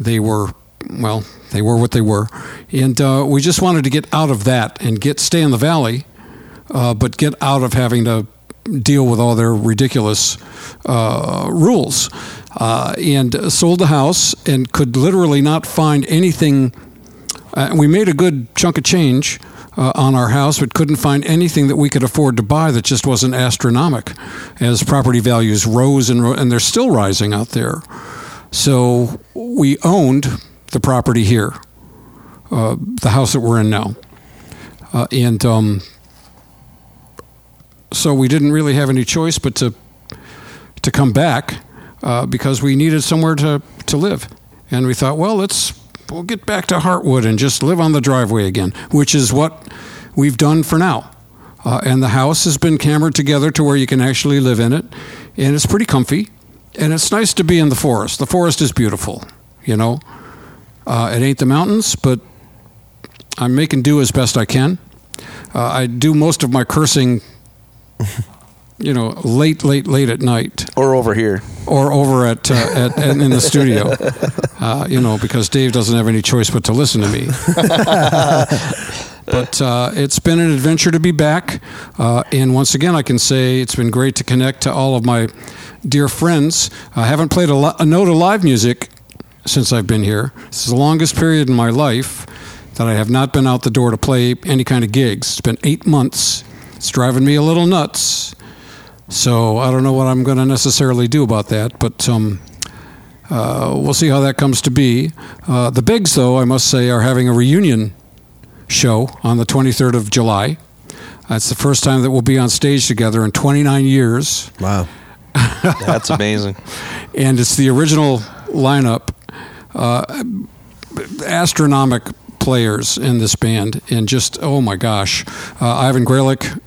They were well, they were what they were, and uh, we just wanted to get out of that and get stay in the valley, uh, but get out of having to deal with all their ridiculous uh, rules. Uh, and sold the house and could literally not find anything. Uh, we made a good chunk of change uh, on our house, but couldn't find anything that we could afford to buy that just wasn't astronomic as property values rose and, ro- and they're still rising out there. So we owned the property here, uh, the house that we're in now. Uh, and um, so we didn't really have any choice but to to come back uh, because we needed somewhere to, to live. And we thought, well, let's we'll get back to Heartwood and just live on the driveway again, which is what we've done for now. Uh, and the house has been cambered together to where you can actually live in it, and it's pretty comfy. And it's nice to be in the forest. The forest is beautiful, you know. Uh, it ain't the mountains, but I'm making do as best I can. Uh, I do most of my cursing, [laughs] you know, late, late, late at night or over here. or over at, uh, at, at in the studio, [laughs] uh, you know, because Dave doesn't have any choice but to listen to me. [laughs] but uh, it's been an adventure to be back, uh, and once again, I can say it's been great to connect to all of my dear friends. I haven't played a, lo- a note of live music since I've been here. This is the longest period in my life that I have not been out the door to play any kind of gigs. It's been eight months. It's driving me a little nuts. So I don't know what I'm going to necessarily do about that, but um, uh, we'll see how that comes to be. Uh, the Bigs, though, I must say, are having a reunion show on the 23rd of July. That's the first time that we'll be on stage together in 29 years, wow. That's amazing. [laughs] and it's the original lineup. Uh, astronomic players in this band, and just oh my gosh, uh, Ivan Grelick,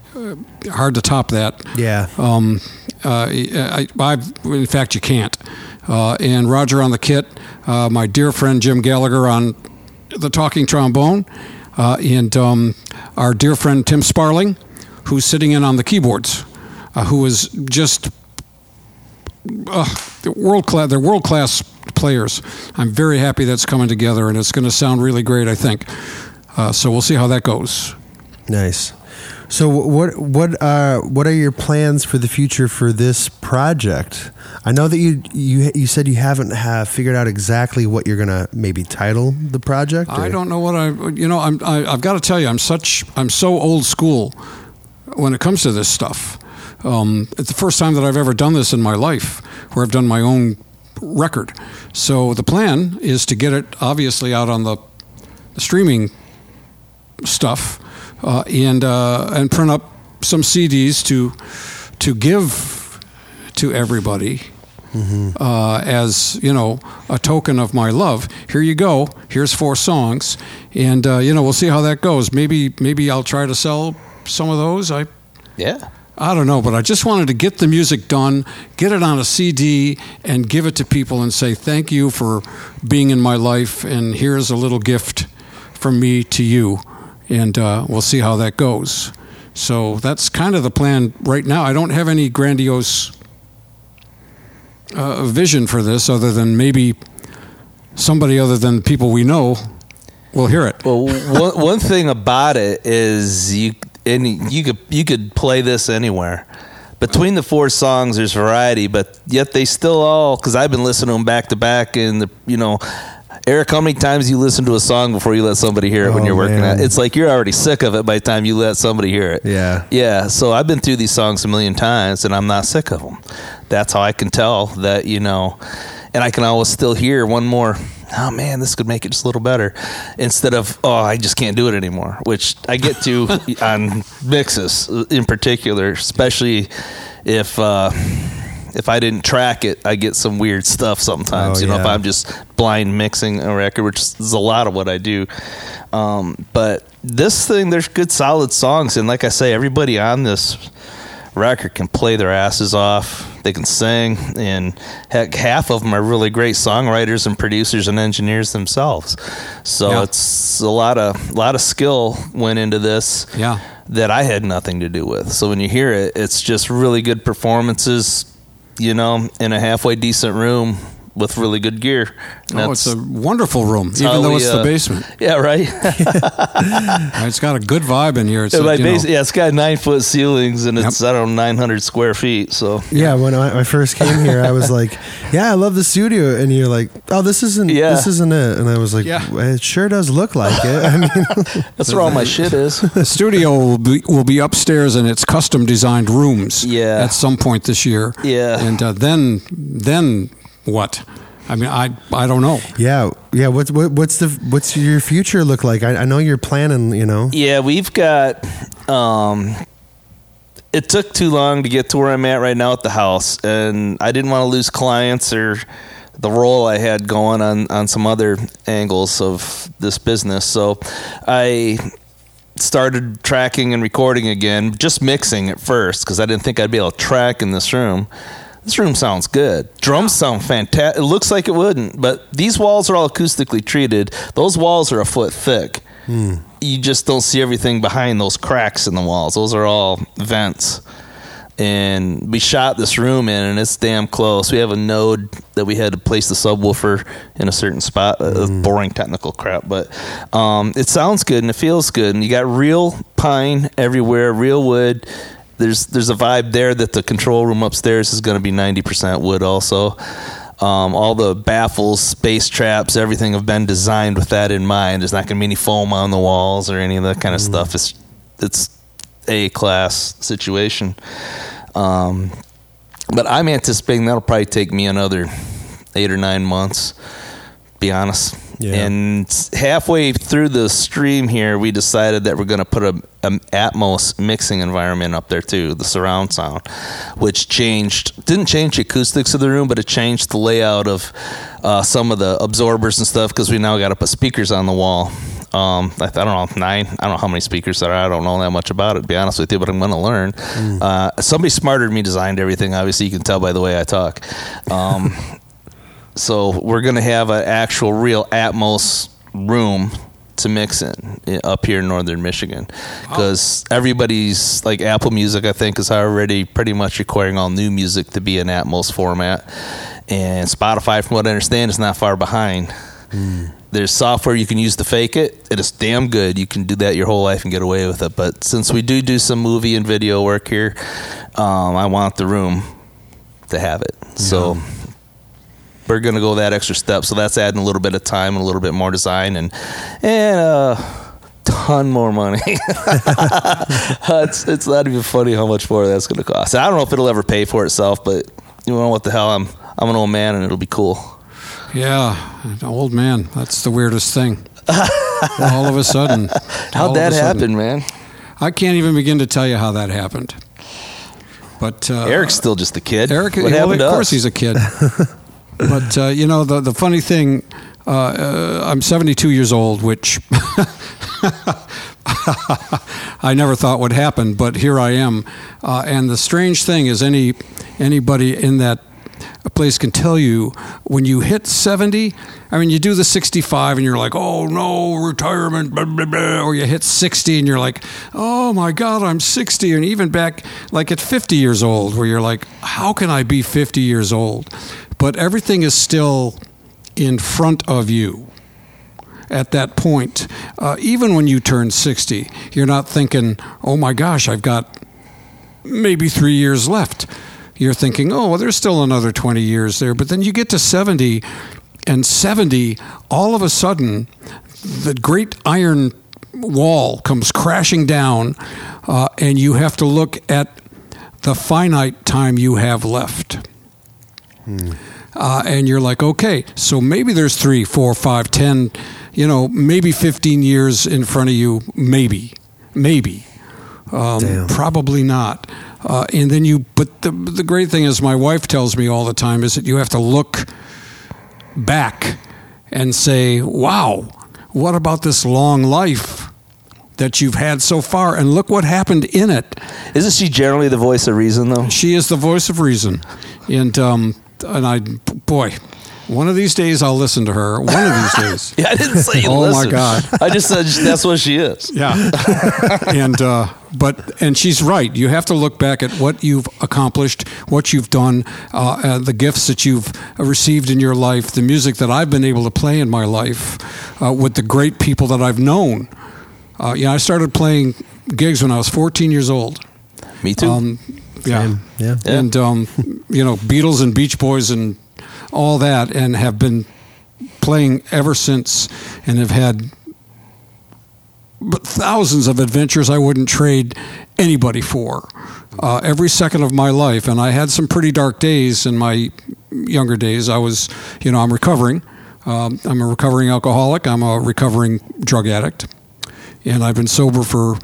hard to top that. Yeah. Um, uh, I, I've, in fact, you can't. Uh, and Roger on the kit, uh, my dear friend Jim Gallagher on the talking trombone, uh, and um, our dear friend Tim Sparling, who's sitting in on the keyboards, uh, who is just uh, world class. They're world class players. I'm very happy that's coming together, and it's going to sound really great. I think. Uh, so we'll see how that goes. Nice. So what what are what are your plans for the future for this project? I know that you you you said you haven't have figured out exactly what you're gonna maybe title the project. I don't know what I. You know, I'm. I, I've got to tell you, I'm such. I'm so old school when it comes to this stuff. Um, it's the first time that I've ever done this in my life, where I've done my own record. So the plan is to get it obviously out on the, the streaming stuff, uh, and uh, and print up some CDs to to give to everybody. Uh, as you know, a token of my love. Here you go. Here's four songs, and uh, you know we'll see how that goes. Maybe maybe I'll try to sell some of those. I Yeah. I don't know, but I just wanted to get the music done, get it on a CD, and give it to people and say thank you for being in my life, and here's a little gift from me to you, and uh, we'll see how that goes. So that's kind of the plan right now. I don't have any grandiose uh, vision for this, other than maybe somebody other than people we know will hear it. Well, one, one thing about it is you and you could you could play this anywhere. Between the four songs, there's variety, but yet they still all because I've been listening to them back to back, and the you know. Eric, how many times you listen to a song before you let somebody hear it when Oh, you're working man. it? It's like you're already sick of it by the time you let somebody hear it. Yeah. Yeah. So I've been through these songs a million times and I'm not sick of them. That's how I can tell that, you know, and I can always still hear one more. Oh man, this could make it just a little better instead of, oh, I just can't do it anymore, which I get to [laughs] on mixes in particular, especially if, uh, if I didn't track it, I get some weird stuff sometimes. Oh, you know, if. I'm just blind mixing a record, which is a lot of what I do. Um, but this thing, there's good solid songs, and like I say, everybody on this record can play their asses off. They can sing, and heck, half of them are really great songwriters and producers and engineers themselves. So Yeah. it's a lot of lot of skill went into this Yeah. that I had nothing to do with. So when you hear it, it's just really good performances, you know, in a halfway decent room with really good gear. And Oh, it's a wonderful room, even though we, it's uh, the basement. [laughs] yeah, right. [laughs] It's got a good vibe in here. It's, Yeah, a, my base, yeah, it's got nine foot ceilings and it's I don't know nine hundred square feet. So Yeah, when I, I first came here, I was like, [laughs] "Yeah, I love the studio," and you're like, "Oh, this isn't Yeah. this isn't it," and I was like, Yeah. "It sure does look like it." I mean, that's where all my shit is. The studio will be, will be upstairs in its custom designed rooms. Yeah. At some point this year. Yeah. And uh, then then what? I mean, I I don't know. yeah, yeah. What's what, what's the what's your future look like? I, I know you're planning. You know, Yeah, we've got. Um, it took too long to get to where I'm at right now at the house, and I didn't want to lose clients or the role I had going on on some other angles of this business. So I started tracking and recording again, just mixing at first because I didn't think I'd be able to track in this room. This room sounds good. Drums sound fantastic. It looks like it wouldn't, but these walls are all acoustically treated. Those walls are a foot thick. You just don't see everything behind those cracks in the walls. Those are all vents. And we shot this room in, and it's damn close. We have a node that we had to place the subwoofer in a certain spot. Uh, boring technical crap, but um, it sounds good and it feels good. And you got real pine everywhere, real wood. There's there's a vibe there that the control room upstairs is going to be 90% wood also. Um, all the baffles, space traps, everything have been designed with that in mind. There's not going to be any foam on the walls or any of that kind of stuff. It's it's a class situation. Um, but I'm anticipating that'll probably take me another eight or nine months. Be honest. Yeah. And halfway through the stream here, we decided that we're going to put a, a Atmos mixing environment up there too, the surround sound, which changed didn't change the acoustics of the room, but it changed the layout of uh, some of the absorbers and stuff because we now got to put speakers on the wall. Um, I, I don't know nine. I don't know how many speakers there are. I don't know that much about it, to be honest with you, but I'm going to learn. Uh, somebody smarter than me designed everything. Obviously, you can tell by the way I talk. Um, [laughs] so we're going to have an actual real Atmos room to mix in up here in northern Michigan. Because everybody's like Apple Music I think is already pretty much requiring all new music to be in Atmos format. And Spotify from what I understand is not far behind. There's software you can use to fake it it is damn good. You can do that your whole life and get away with it. But since we do do some movie and video work here um, I want the room to have it. So we're going to go that extra step. So that's adding a little bit of time and a little bit more design and and a ton more money. [laughs] it's it's not even funny how much more that's going to cost. I don't know if it'll ever pay for itself, but you know what the hell? I'm I'm an old man and it'll be cool. Yeah, an old man. That's the weirdest thing. [laughs] all of a sudden. How'd that sudden. happen, man? I can't even begin to tell you how that happened. But uh, Eric's still just a kid. Eric, what well, happened of course us? he's a kid. [laughs] but uh, you know the the funny thing, uh, uh, I'm 72 years old, which [laughs] I never thought would happen, but here I am. Uh, and the strange thing is, any anybody in that place can tell you when you hit 70. I mean, you do the 65 and you're like, oh no, retirement, blah, blah, blah. or you hit 60 and you're like, oh my God, I'm 60. And even back like at 50 years old, where you're like, how can I be 50 years old? But everything is still in front of you at that point. Uh, even when you turn 60, you're not thinking, oh my gosh, I've got maybe three years left. You're thinking, oh, well, there's still another 20 years there. But then you get to 70, and 70, all of a sudden, the great iron wall comes crashing down, uh, and you have to look at the finite time you have left. Uh, and you're like, okay, so maybe there's three, four, five, ten, you know, maybe 15 years in front of you, maybe, maybe, um, probably not. Uh, and then you, but the the great thing is, my wife tells me all the time is that you have to look back and say, wow, what about this long life that you've had so far? And look what happened in it. Isn't she generally the voice of reason, though? She is the voice of reason, and um, and I, boy, one of these days I'll listen to her. One of these days. [laughs] Yeah, I didn't say you Oh, my. God. I just said that's what she is. Yeah, and uh, but and she's right. You have to look back at what you've accomplished, what you've done, uh, uh, the gifts that you've received in your life, the music that I've been able to play in my life, uh, with the great people that I've known. Uh, yeah, I started playing gigs when I was 14 years old. Me too. Um, yeah. Same. Yeah. Yeah. and um, you know Beatles and Beach Boys and all that, and have been playing ever since, and have had but thousands of adventures I wouldn't trade anybody for. Uh, every second of my life, and I had some pretty dark days in my younger days. I was, you know, I'm recovering. Um, I'm a recovering alcoholic. I'm a recovering drug addict, and I've been sober for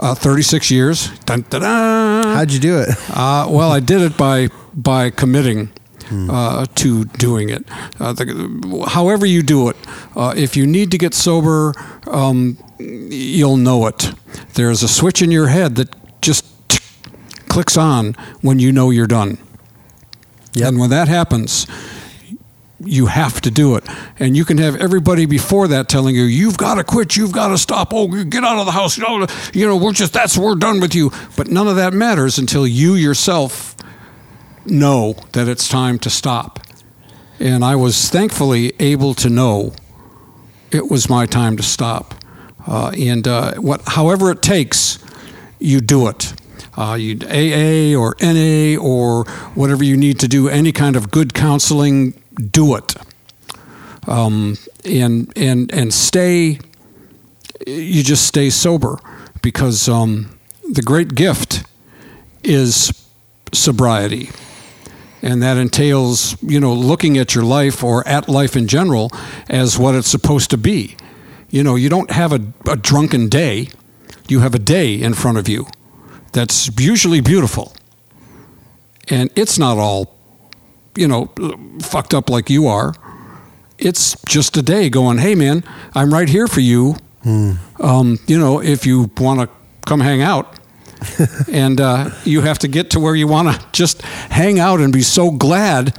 uh, 36 years. Dun, dun, dun. How'd you do it? [laughs] Uh, well, I did it by by committing uh, to doing it. Uh, the, however you do it, uh, if you need to get sober, um, you'll know it. There's a switch in your head that just clicks on when you know you're done. Yep. And when that happens, you have to do it. And you can have everybody before that telling you, you've got to quit, you've got to stop, oh, get out of the house, you know, you know, we're just, that's, we're done with you. But none of that matters until you yourself know that it's time to stop. And I was thankfully able to know it was my time to stop. Uh, and uh, what, however it takes, you do it. Uh, you AA or NA or whatever you need to do, any kind of good counseling, do it. Um, and and and stay. You just stay sober because um, the great gift is sobriety and that entails you know looking at your life or at life in general as what it's supposed to be you know you don't have a, a drunken day you have a day in front of you that's usually beautiful and it's not all you know fucked up like you are it's just a day going hey man i'm right here for you. Um, you know if you want to come hang out. [laughs] And uh, you have to get to where you want to just hang out and be so glad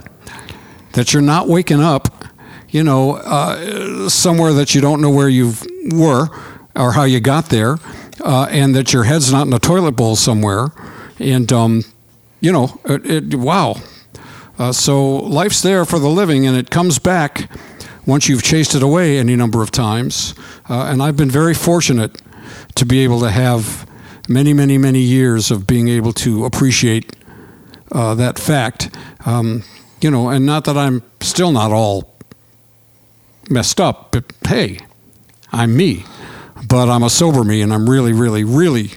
that you're not waking up, you know, uh, somewhere that you don't know where you were or how you got there, uh, and that your head's not in a toilet bowl somewhere, and um, you know, it, it, wow. Uh, so life's there for the living, and it comes back once you've chased it away any number of times. Uh, and I've been very fortunate to be able to have many, many, many years of being able to appreciate uh, that fact. Um, you know, and not that I'm still not all messed up, but hey, I'm me. But I'm a sober me, and I'm really, really, really,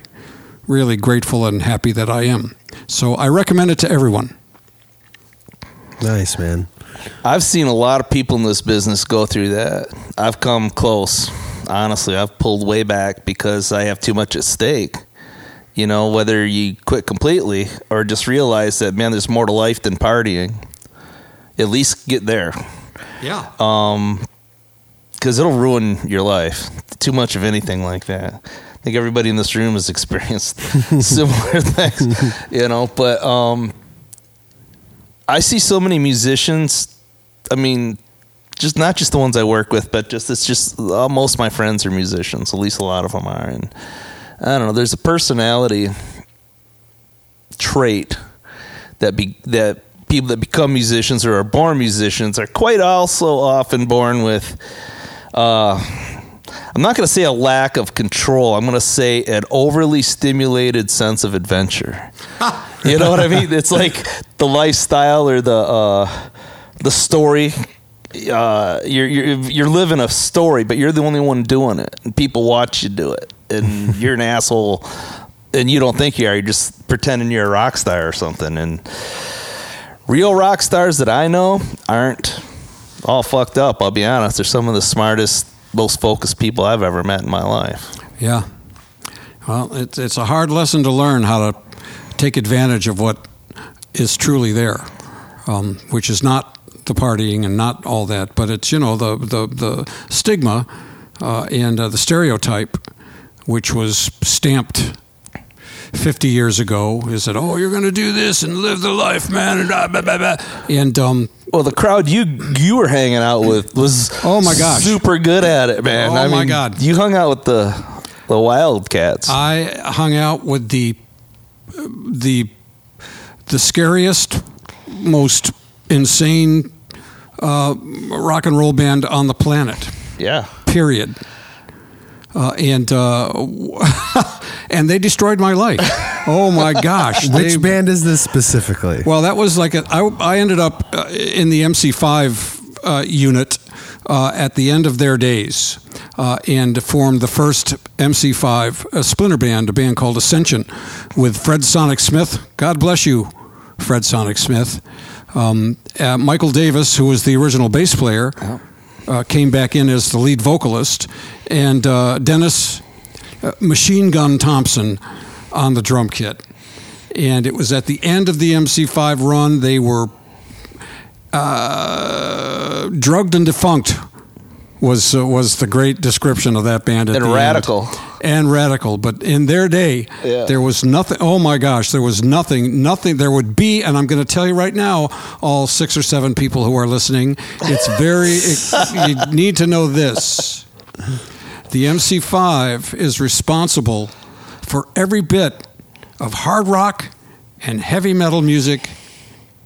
really grateful and happy that I am. So I recommend it to everyone. Nice, man. I've seen a lot of people in this business go through that. I've come close. Honestly, I've pulled way back because I have too much at stake. You know, whether you quit completely or just realize that man, there's more to life than partying. At least get there, Yeah. Um, because it'll ruin your life. Too much of anything like that. I think everybody in this room has [laughs] experienced [laughs] similar things, you know. But um, I see so many musicians. I mean, just not just the ones I work with, but just it's just uh, most of my friends are musicians. At least a lot of them are, and I don't know. There's a personality trait that be that people that become musicians or are born musicians are quite also often born with. Uh, I'm not going to say a lack of control. I'm going to say an overly stimulated sense of adventure. [laughs] [laughs] you know what I mean? It's like the lifestyle or the uh, the story. Uh, you're you're you're living a story, but you're the only one doing it, and people watch you do it, and [laughs] you're an asshole, and you don't think you are. You're just pretending you're a rock star or something. And real rock stars that I know aren't all fucked up. I'll be honest. They're some of the smartest, most focused people I've ever met in my life. Yeah. Well, it's it's a hard lesson to learn how to take advantage of what is truly there, um, which is not the partying and not all that, but it's you know the the the stigma uh, and uh, the stereotype, which was stamped. 50 years ago is that oh you're going to do this and live the life man and blah, blah, blah. and um, Well, the crowd you you were hanging out with was Oh, my gosh. super good at it, man. Oh, I my mean, God. you hung out with the the Wildcats. I hung out with the the the scariest, most insane uh, rock and roll band on the planet. yeah, Period. Uh, and uh, [laughs] and they destroyed my life. [laughs] Oh my gosh! Which They- band is this specifically? well, that was like a, I, I ended up uh, in the MC5 uh, unit uh, at the end of their days uh, and formed the first MC5 a splinter band, a band called Ascension, with Fred Sonic Smith. God bless you, Fred Sonic Smith. Um, uh, Michael Davis, who was the original bass player, uh, came back in as the lead vocalist, and uh, Dennis uh, Machine Gun Thompson on the drum kit. And it was at the end of the MC5 run. They were uh, drugged and defunct. Was uh, was the great description of that band at And the end. radical. and radical. But in their day, Yeah. there was nothing. Oh my gosh, there was nothing. Nothing. There would be, and I'm going to tell you right now, all six or seven people who are listening, it's very. [laughs] it, you need to know this. The MC5 is responsible for every bit of hard rock and heavy metal music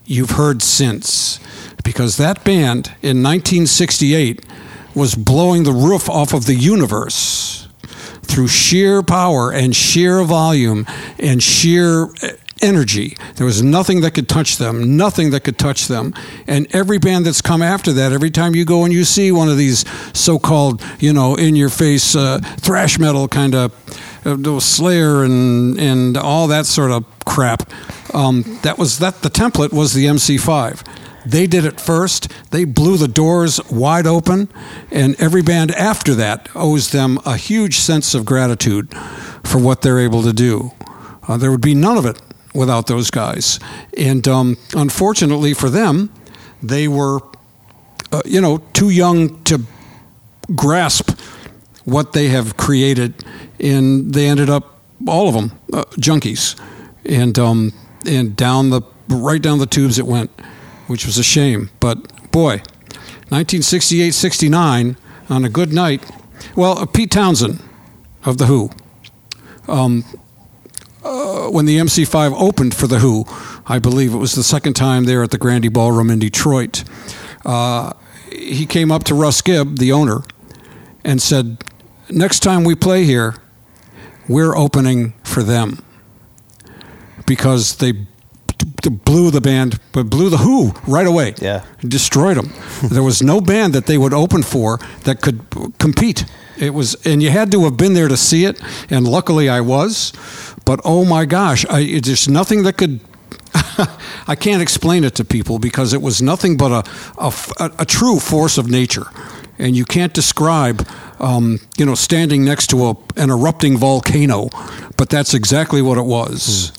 you've heard since. Because that band in 1968 was blowing the roof off of the universe through sheer power and sheer volume and sheer eh, energy. There was nothing that could touch them, nothing that could touch them. And every band that's come after that, every time you go and you see one of these so-called, you know, in-your-face uh, thrash metal kind of uh, Slayer and and all that sort of crap, um, that was that. The template was the MC5. They did it first. They blew the doors wide open, and every band after that owes them a huge sense of gratitude for what they're able to do. Uh, there would be none of it without those guys. And um, unfortunately for them, they were, uh, you know, too young to grasp what they have created, and they ended up all of them uh, junkies, and um, and down the right down the tubes it went, which was a shame. But boy, 1968, 69 on a good night. Well, uh, Pete Townshend of the Who. Um, uh, when the MC5 opened for the Who, I believe it was the second time there at the Grande Ballroom in Detroit. Uh, he came up to Russ Gibb, the owner, and said, "Next time we play here, we're opening for them because they blew the band, but blew the Who right away. Yeah. destroyed them. there was no band that they would open for that could compete. It was, and you had to have been there to see it. And luckily, I was. But oh my gosh, I, there's nothing that could. [laughs] I can't explain it to people because it was nothing but a a true force of nature, and you can't describe um, you know, standing next to a, an erupting volcano, but that's exactly what it was.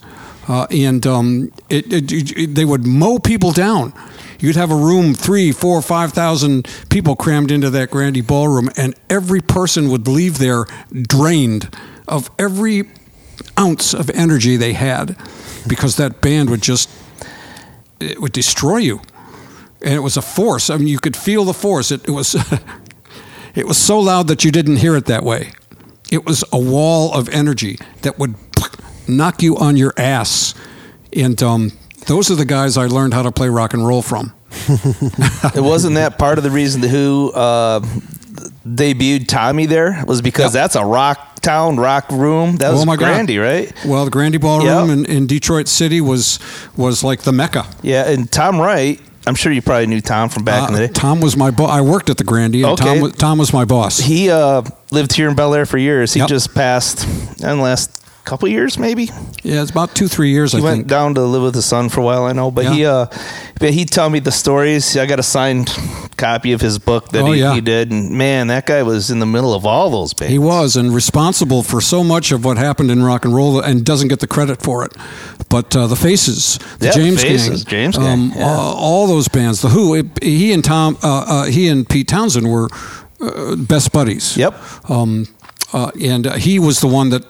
Uh, and um, it, it, it, they would mow people down. You'd have a room, three, four, five thousand people crammed into that Grande ballroom, and every person would leave there drained of every ounce of energy they had because that band would just it would destroy you. And it was a force. I mean you could feel the force. It, it was [laughs] it was so loud that you didn't hear it that way. It was a wall of energy that would [laughs] knock you on your ass and um, those are the guys i learned how to play rock and roll from [laughs] it wasn't that part of the reason the Who uh, debuted Tommy there was because Yep. that's a rock town, rock room. That was Oh my God. Grande, right? well the grande ballroom Yep. in, in detroit city was was like the mecca Yeah, and Tom Wright. I'm sure you probably knew Tom from back in the Uh, day. tom was my boss i worked at the grande and Okay. tom, was, tom was my boss He uh, lived here in Bellaire for years. He Yep. just passed in the last couple years, maybe. yeah it's about two three years He i went think down to live with his son for a while, I know. But he, uh, but he'd tell me the stories. I got a signed copy of his book that Oh, he, yeah. he did, and man, that guy was in the middle of all those bands. He was and responsible for so much of what happened in rock and roll, and doesn't get the credit for it. But uh, the Faces, the Yeah, James Faces, Gang, James Gang, um, yeah. all, all those bands, the Who, it, he and Tom, uh, uh, he and Pete Townshend were uh, best buddies. Yep. Um, uh, and uh, he was the one that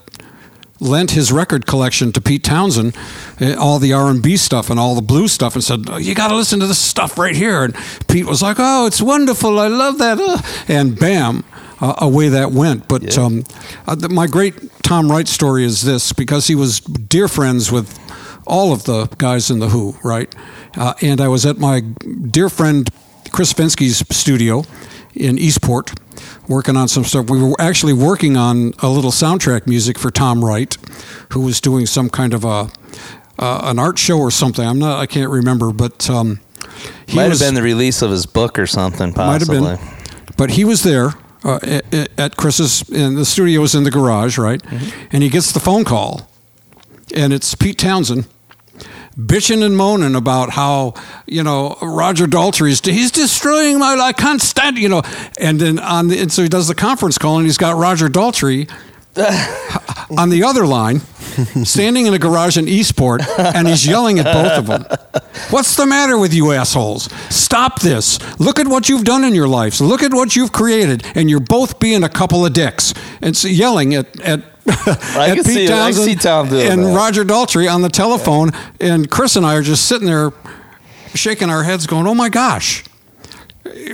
lent his record collection to Pete Townshend, uh, all the R and B stuff and all the blues stuff, and said, "You got to listen to this stuff right here." And Pete was like, "Oh, it's wonderful! I love that!" Uh, and bam, uh, away that went. But Yeah. um, uh, the, my great Tom Wright story is this because he was dear friends with all of the guys in the Who, right? Uh, and I was at my dear friend Chris Fenske's studio in Eastport working on some stuff. We were actually working on a little soundtrack music for Tom Wright, who was doing some kind of a uh, an art show or something. I'm not. I can't remember, but um, he Might was, have been the release of his book or something, might have possibly. been. But he was there uh, at, at Chris's, and the studio was in the garage, right? And he gets the phone call, and it's Pete Townshend bitching and moaning about how you know Roger Daltrey is he's destroying my I can't stand you know. And then on the and so he does the conference call and he's got Roger Daltrey [laughs] on the other line standing in a garage in Eastport and he's yelling at both of them. What's the matter with you assholes? Stop this. Look at what you've done in your lives. Look at what you've created. And you're both being a couple of dicks. And so yelling at at I can see it. I see Tom doing and that. Roger Daltrey on the telephone, and Chris and I are just sitting there shaking our heads, going, "Oh my gosh,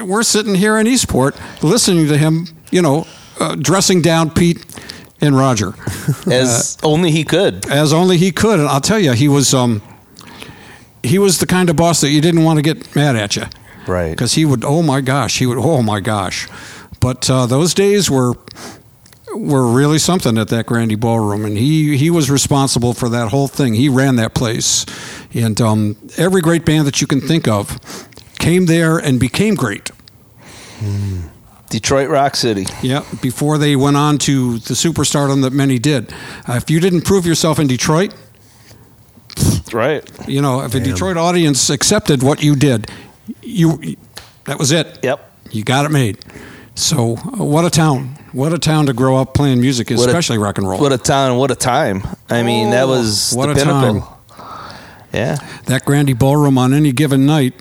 we're sitting here in Eastport listening to him, you know, uh, dressing down Pete and Roger [laughs] As Uh, only he could. as only he could." And I'll tell you, he was um, he was the kind of boss that you didn't want to get mad at you, Right. Because he would, oh my gosh, he would, oh my gosh. But uh, those days were were really something at that Grande Ballroom, and he he was responsible for that whole thing. He ran that place, and um, every great band that you can think of came there and became great. Detroit Rock City. Yeah, before they went on to the superstardom that many did. Uh, if you didn't prove yourself in Detroit, Right. you know, if a Detroit audience accepted what you did, you that was it. Yep. You got it made. So, uh, what a town! What a town to grow up playing music, What a- especially rock and roll. What a town, what a time. I mean, that Oh, was what the a pinnacle. time. Yeah. that Grande Ballroom on any given night.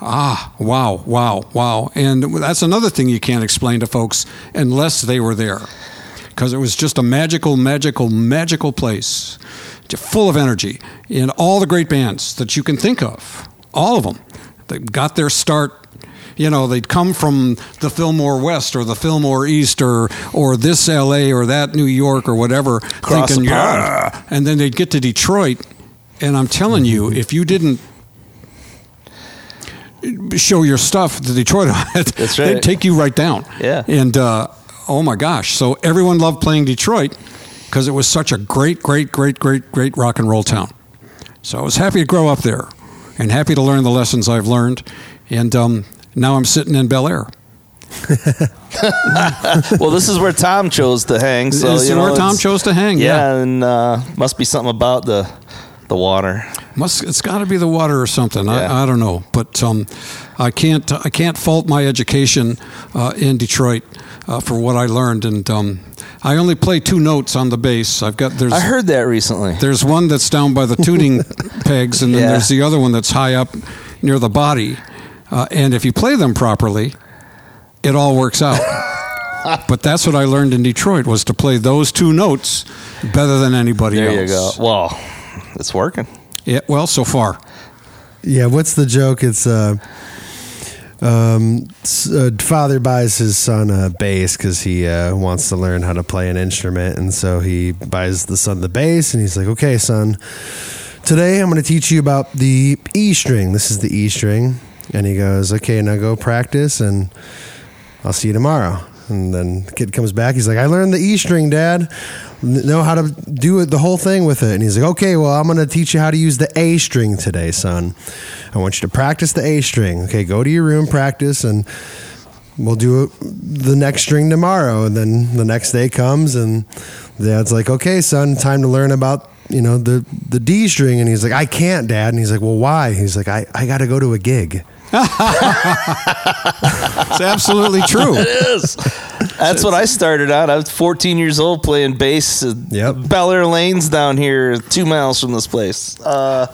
Ah, wow, wow, wow. And that's another thing you can't explain to folks unless they were there. Because it was just a magical, magical, magical place, full of energy. And all the great bands that you can think of, all of them, they got their start. You know, they'd come from the Fillmore West or the Fillmore East or or this LA or that New York or whatever, Across thinking, yeah. And then they'd get to Detroit, and I'm telling you, if you didn't show your stuff to Detroit, That's they'd take you right down. Yeah. And uh, oh my gosh, so everyone loved playing Detroit because it was such a great, great, great, great, great rock and roll town. So I was happy to grow up there, and happy to learn the lessons I've learned, and um, now I'm sitting in Bellaire. [laughs] well, this is where Tom chose to hang. So this is you know, where Tom chose to hang. Yeah, Yeah. and uh, must be something about the the water. Must it's got to be the water or something. Yeah. I, I don't know, but um, I can't I can't fault my education uh, in Detroit uh, for what I learned, and um, I only play two notes on the bass. I've got there's I heard that recently. there's one that's down by the tuning [laughs] pegs, and then Yeah. there's the other one that's high up near the body. Uh, and if you play them properly, it all works out. [laughs] but that's what I learned in Detroit was to play those two notes better than anybody There else. you go. Well, it's working. Yeah, well, so far. Yeah, what's the joke? It's uh, um, uh, father buys his son a bass because he uh, wants to learn how to play an instrument, and so he buys the son the bass, and he's like, "Okay, son, today I'm going to teach you about the E string. This is the E string." And he goes, "Okay, now go practice, and I'll see you tomorrow." And then the kid comes back. He's like, "I learned the E string, Dad. Know how to do it, the whole thing with it." And he's like, "Okay, well, I'm going to teach you how to use the A string today, son. I want you to practice the A string. Okay, go to your room, practice, and we'll do the next string tomorrow." And then the next day comes, and Dad's like, "Okay, son, time to learn about." You know the the D string, and he's like, "I can't, Dad." And he's like, "Well, why?" He's like, "I, I got to go to a gig." [laughs] It's absolutely true. It is. That's what I started out. I was 14 years old playing bass. at Yep. Bellaire Lanes down here, two miles from this place. Uh,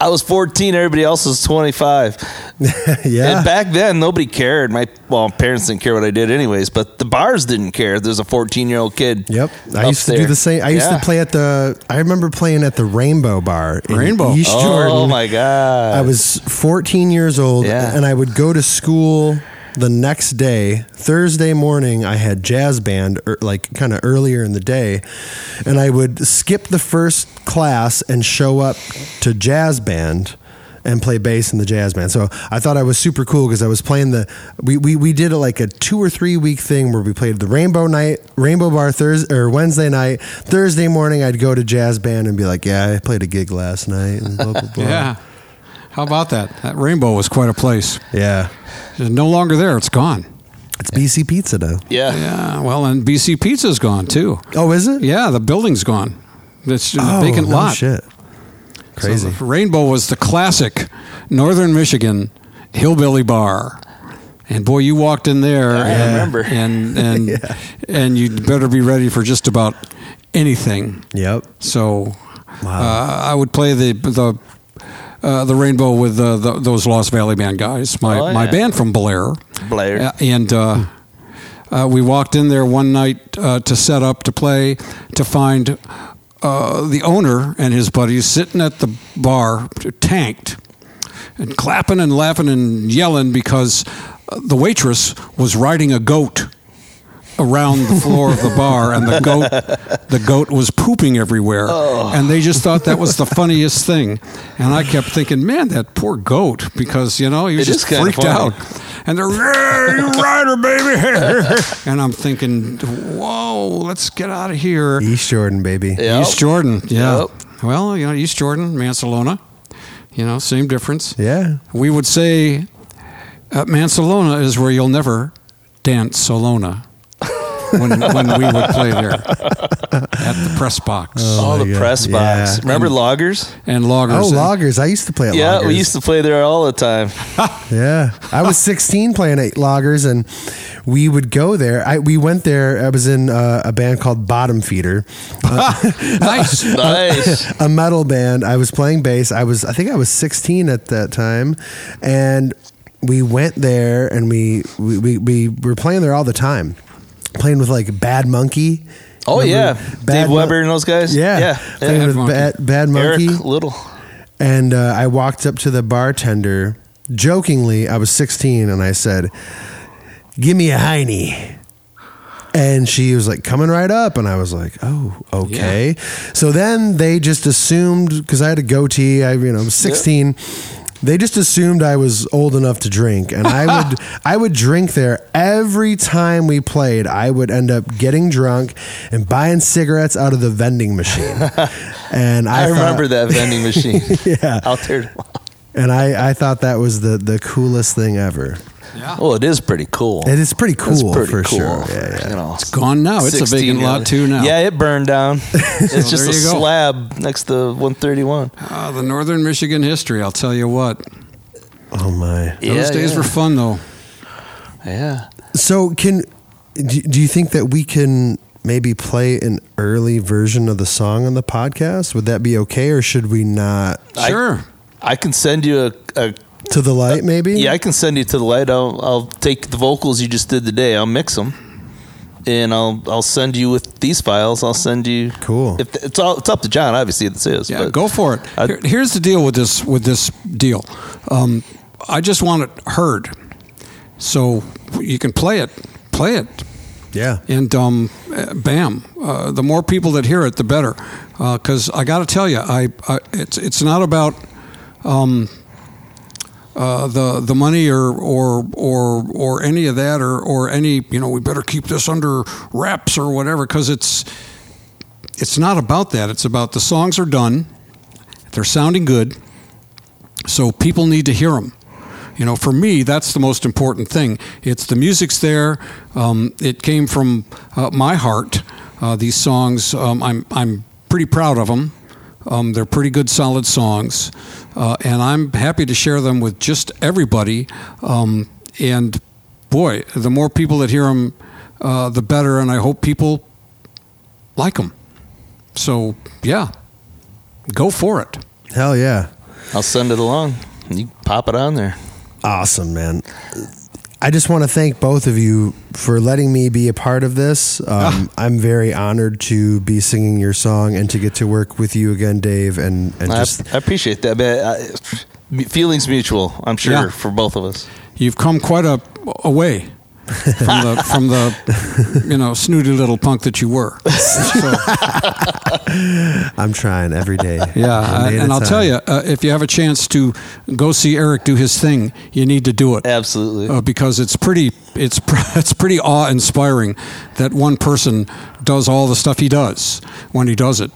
I was 14. Everybody else was 25. [laughs] yeah, And back then, nobody cared. My well, parents didn't care what I did, anyways. But the bars didn't care. There's a 14 year old kid. Yep, I up used to do the same. I used Yeah. to play at the. I remember playing at the Rainbow Bar. In Rainbow. East Oh Jordan. my god! I was 14 years old, Yeah. and I would go to school the next day, Thursday morning. I had jazz band, er, like kind of earlier in the day, and I would skip the first class and show up to jazz band. And play bass in the jazz band. So I thought I was super cool because I was playing the. We, we, we did like a two or three week thing where we played the Rainbow Night, Rainbow Bar Thursday or Wednesday night. Thursday morning, I'd go to jazz band and be like, "Yeah, I played a gig last night." And blah blah blah. [laughs] Yeah. How about that? That rainbow was quite a place. yeah. It's no longer there. It's gone. It's BC Pizza now. yeah. Yeah. Well, and BC Pizza's gone too. Oh, is it? Yeah, the building's gone. It's a Oh, vacant no lot. Shit. Crazy. So the Rainbow was the classic Northern Michigan hillbilly bar. And boy, you walked in there. I and, remember. [laughs] And and [laughs] and you better be ready for just about anything. yep. So Wow. uh, I would play the the uh, the Rainbow with uh, the, those Lost Valley Band guys. My Oh, my band from Blair. Blair. Uh, and uh, uh, we walked in there one night uh, to set up to play to find uh, the owner and his buddies sitting at the bar, tanked, and clapping and laughing and yelling because the waitress was riding a goat around the floor of the bar and the goat the goat was pooping everywhere. And they just thought that was the funniest thing. And i kept thinking man that poor goat because you know he was It just freaked out. And they're hey, you rider baby. [laughs] And i'm thinking whoa let's get out of here. East Jordan, baby. Yep. east jordan yeah. Yep. well you know east jordan mancelona you know same difference. Yeah. we would say uh, Mancelona is where you'll never dance Solona when, [laughs] when we would play there at the press box Oh, my the God. press box. Yeah. Remember loggers? and loggers. Oh, and- loggers. I used to play at Yeah, loggers. we used to play there all the time. [laughs] Yeah. I was 16 playing at loggers, and we would go there. I, we went there. I was in uh, a band called Bottom Feeder, [laughs] nice. Nice. a metal band. I was playing bass. I was, I think I was 16 at that time, and we went there, and we we, we, we were playing there all the time, playing with like Bad Monkey. Oh Remember yeah, Bad Dave Mon- Weber and those guys. Yeah, yeah. playing Bad with Monkey. Bad, Bad Eric Little. And uh, I walked up to the bartender jokingly. I was 16 and I said, Give me a heiny." And she was like, coming right up. And I was like, oh, okay. So then they just assumed, because I had a goatee, I, you know, I was 16. They just assumed I was old enough to drink, and I would [laughs] I would drink there every time we played. I would end up getting drunk and buying cigarettes out of the vending machine. [laughs] And I, I, remember thought- that vending machine. [laughs] Yeah. out there. and I, I thought that was the, the coolest thing ever. Yeah. Well, it is pretty cool. It is pretty It's cool pretty for cool. sure. Yeah, yeah. You know, It's gone now. It's a 16 vacant lot too now. Yeah, it burned down. [laughs] It's just there a you go. slab next to 131. Ah, the Northern Michigan history. I'll tell you what. Oh my. Those yeah, days yeah. were fun though. Yeah. So can do, do you think that we can maybe play an early version of the song on the podcast? Would that be okay, or should we not? I- Sure. I can send you a, a To the light, maybe. yeah. I can send you to the light. I'll I'll take the vocals you just did today. I'll mix them, and I'll I'll send you with these files. I'll send you. Cool. If it's all it's up to John, obviously this is. Yeah, but go for it. I- Here- here's the deal with this with this deal. Um, I just want it heard, so you can play it, play it, Yeah. and um, uh, bam. Uh, the more people that hear it, the better. Because I got to tell you, I, I it's it's not about um, uh, the the money or or or or any of that or or any you know we better keep this under wraps or whatever because it's it's not about that. It's about the songs are done, they're sounding good, so people need to hear them. You know, for me, that's the most important thing. It's the music's there. Um, it came from uh, my heart. Uh, these songs, um, I'm I'm pretty proud of them. Um, they're pretty good, solid songs, uh, and I'm happy to share them with just everybody. Um, and boy, the more people that hear them, uh, the better. And I hope people like them. So yeah, go for it. Hell yeah. I'll send it along. You pop it on there. Awesome, man. I just want to thank both of you for letting me be a part of this. Um, I'm very honored to be singing your song and to get to work with you again, Dave. And, and I, just I appreciate that. Man. I, feelings mutual. I'm sure Yeah. for both of us. You've come quite a, a way from the from the you know snooty little punk that you were. So, I'm trying every day. yeah, One I- day at and a I'll tell you, uh, if you have a chance to go see Eric do his thing, you need to do it. Absolutely. uh, because it's pretty it's [laughs] it's pretty awe inspiring that one person does all the stuff he does when he does it,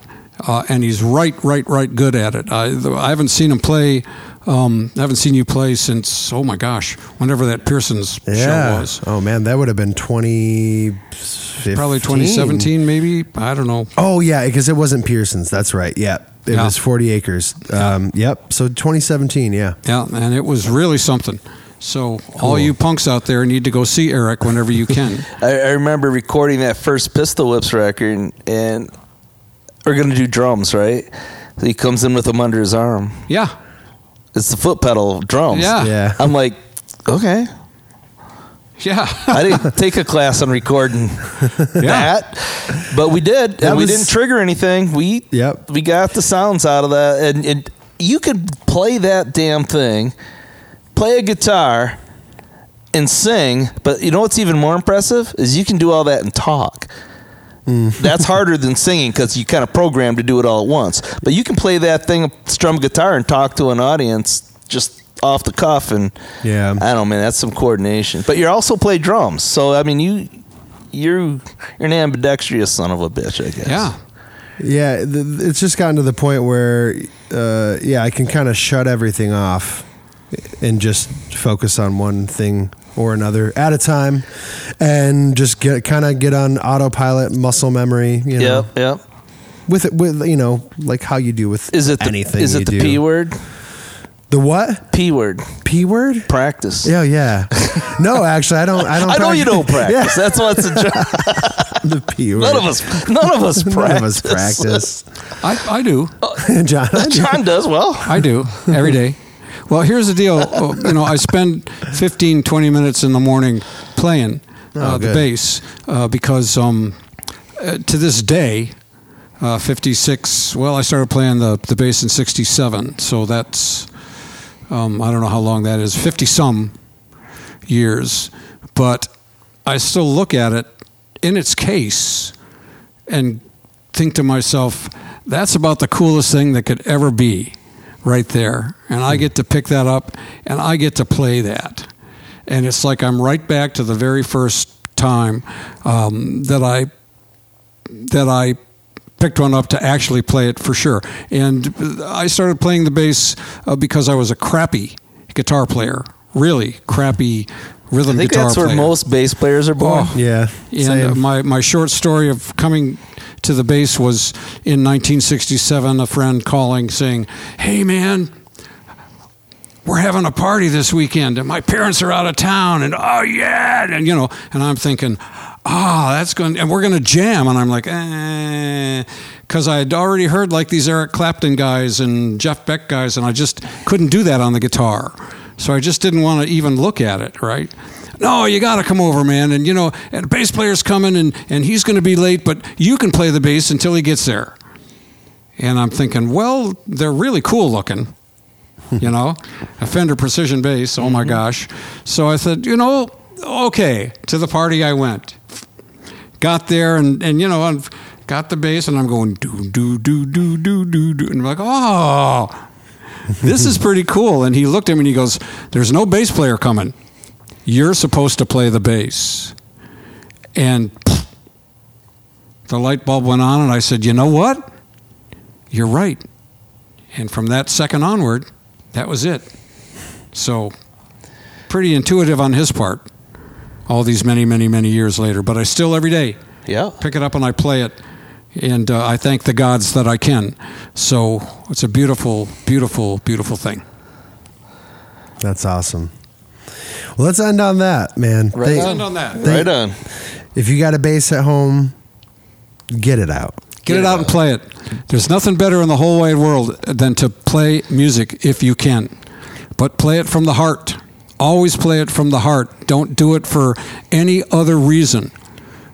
uh, and he's right right right good at it. I I haven't seen him play. Um, I haven't seen you play since oh my gosh, whenever that Pearson's show was. Oh man, that would have been 20. Probably 2017, maybe. I don't know. Oh yeah, because it wasn't Pearson's. That's right. Yeah, it Yeah. was 40 acres. Um, yep. So 2017. Yeah. Yeah, and it was really something. So all you punks out there need to go see Eric whenever you can. [laughs] I, I remember recording that first Pistol Whips record, and, and we're gonna do drums, right? So he comes in with them under his arm. yeah, It's the foot pedal drums. Yeah. Yeah. I'm like, okay. yeah, I didn't [laughs] take a class on recording that, but we did, That and we didn't trigger anything. We Yep. we got the sounds out of that, and, and you could play that damn thing, play a guitar, and sing. But you know what's even more impressive is you can do all that and talk. Mm. That's harder than singing because you kind of programmed to do it all at once. But you can play that thing, strum guitar, and talk to an audience just off the cuff. And Yeah. I don't know, man, that's some coordination. But you also play drums, so I mean, you you're you're an ambidextrous son of a bitch, I guess. yeah. Yeah, th- th- it's just gotten to the point where, uh, yeah, I can kind of shut everything off and just focus on one thing or another at a time, and just get kind of get on autopilot, muscle memory. You know, Yep. Yep. with it, with you know, like how you do with Is it the, anything. Is it the do. p word? The what? P word. P word? Practice. Yeah, yeah. [laughs] No, actually, I don't. I don't. I know prac- you don't practice. [laughs] That's what's a joke. [laughs] the P word. None of us. None of us practice. None of us practice. I, I do. Oh, John, I do. John does well. I do every day. Well, here's the deal. [laughs] You know, I spend 15, 20 minutes in the morning playing uh, Oh, the bass uh, because um, uh, to this day, uh, 56, well, I started playing the, the bass in 67. So that's, um, I don't know how long that is, 50 some years. But I still look at it in its case and think to myself, that's about the coolest thing that could ever be right there. And I get to pick that up and I get to play that. And it's like I'm right back to the very first time um, that I that I picked one up to actually play it for sure. And I started playing the bass uh, because I was a crappy guitar player, really crappy rhythm I think guitar that's where most bass players are born. Oh. Yeah. And uh, same. my, my short story of coming to the bass was in 1967, a friend calling saying, Hey, man, we're having a party this weekend, and my parents are out of town, and oh, yeah. And, you know, and I'm thinking, oh, that's going, and we're going to jam. And I'm like, eh. Because I had already heard like these Eric Clapton guys and Jeff Beck guys, and I just couldn't do that on the guitar. So I just didn't want to even look at it, right? No, you got to come over, man. And, you know, and bass player's coming, and, and he's going to be late, but you can play the bass until he gets there. And I'm thinking, well, they're really cool looking you know, a Fender Precision bass. Oh my mm-hmm. gosh! So I said, you know, okay. To the party I went. Got there and and you know, I got the bass and I'm going do do do do do do do, and I'm like, oh, this is pretty cool. And he looked at me and he goes, "There's no bass player coming. You're supposed to play the bass." And the light bulb went on, and I said, you know what? You're right. And from that second onward, that was it. So, pretty intuitive on his part, all these many, many, many years later. But I still, every day, Yeah. pick it up and I play it. And uh, I thank the gods that I can. So, it's a beautiful, beautiful, beautiful thing. That's awesome. Well, let's end on that, man. Right Thank- on. on that. Right on. If you got a bass at home, get it out. Get, it out and play it. There's nothing better in the whole wide world than to play music if you can. But play it from the heart. Always play it from the heart. Don't do it for any other reason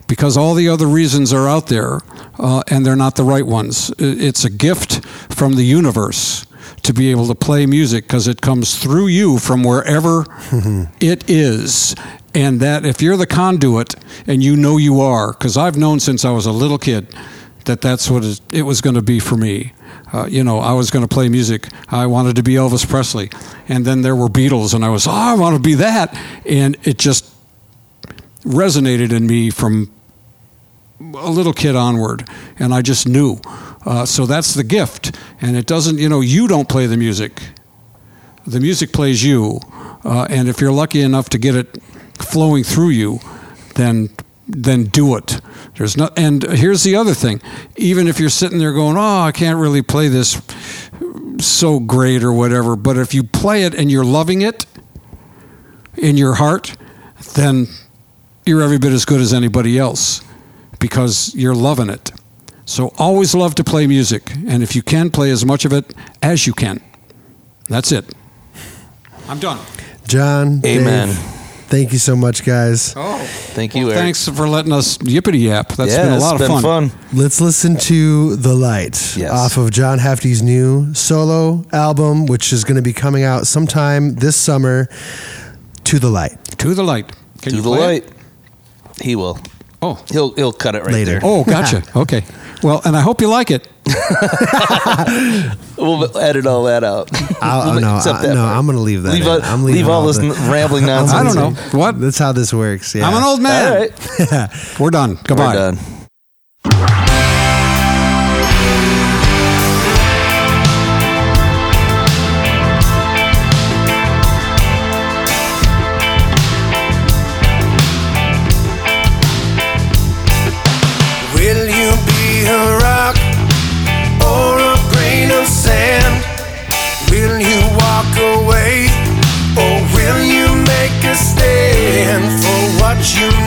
because all the other reasons are out there uh, and they're not the right ones. It's a gift from the universe to be able to play music because it comes through you from wherever [laughs] it is. And that if you're the conduit and you know you are, because I've known since I was a little kid that that's what it was going to be for me. Uh, you know, I was going to play music. I wanted to be Elvis Presley. And then there were Beatles, and I was, oh, I want to be that. And it just resonated in me from a little kid onward, and I just knew. Uh, so that's the gift, and it doesn't. You know, you don't play the music; the music plays you. Uh, and if you're lucky enough to get it flowing through you, then then do it. There's not. And here's the other thing: even if you're sitting there going, "Oh, I can't really play this so great" or whatever, but if you play it and you're loving it in your heart, then you're every bit as good as anybody else because you're loving it. So always love to play music, and if you can, play as much of it as you can. That's it. I'm done. John, Amen. Dave, thank you so much, guys. Oh, Thank you, Eric. thanks for letting us yippity yap. That's yeah, been a lot it's of been fun. fun. Let's listen to The Light Yes. off of John Hefty's new solo album, which is going to be coming out sometime this summer. To the Light. To the light. Can To you the play it? light. He will. Oh, He'll he'll cut it right Later. there. oh, gotcha. [laughs] okay. Well, and I hope you like it. [laughs] We'll edit all that out. [laughs] I'll, We'll no, I, that no, part. I'm going to leave that. leave, in. all- I'm leaving leave all this the- rambling nonsense. I don't know what. That's how this works. Yeah. I'm an old man. All right, We're done. Goodbye. we're done. You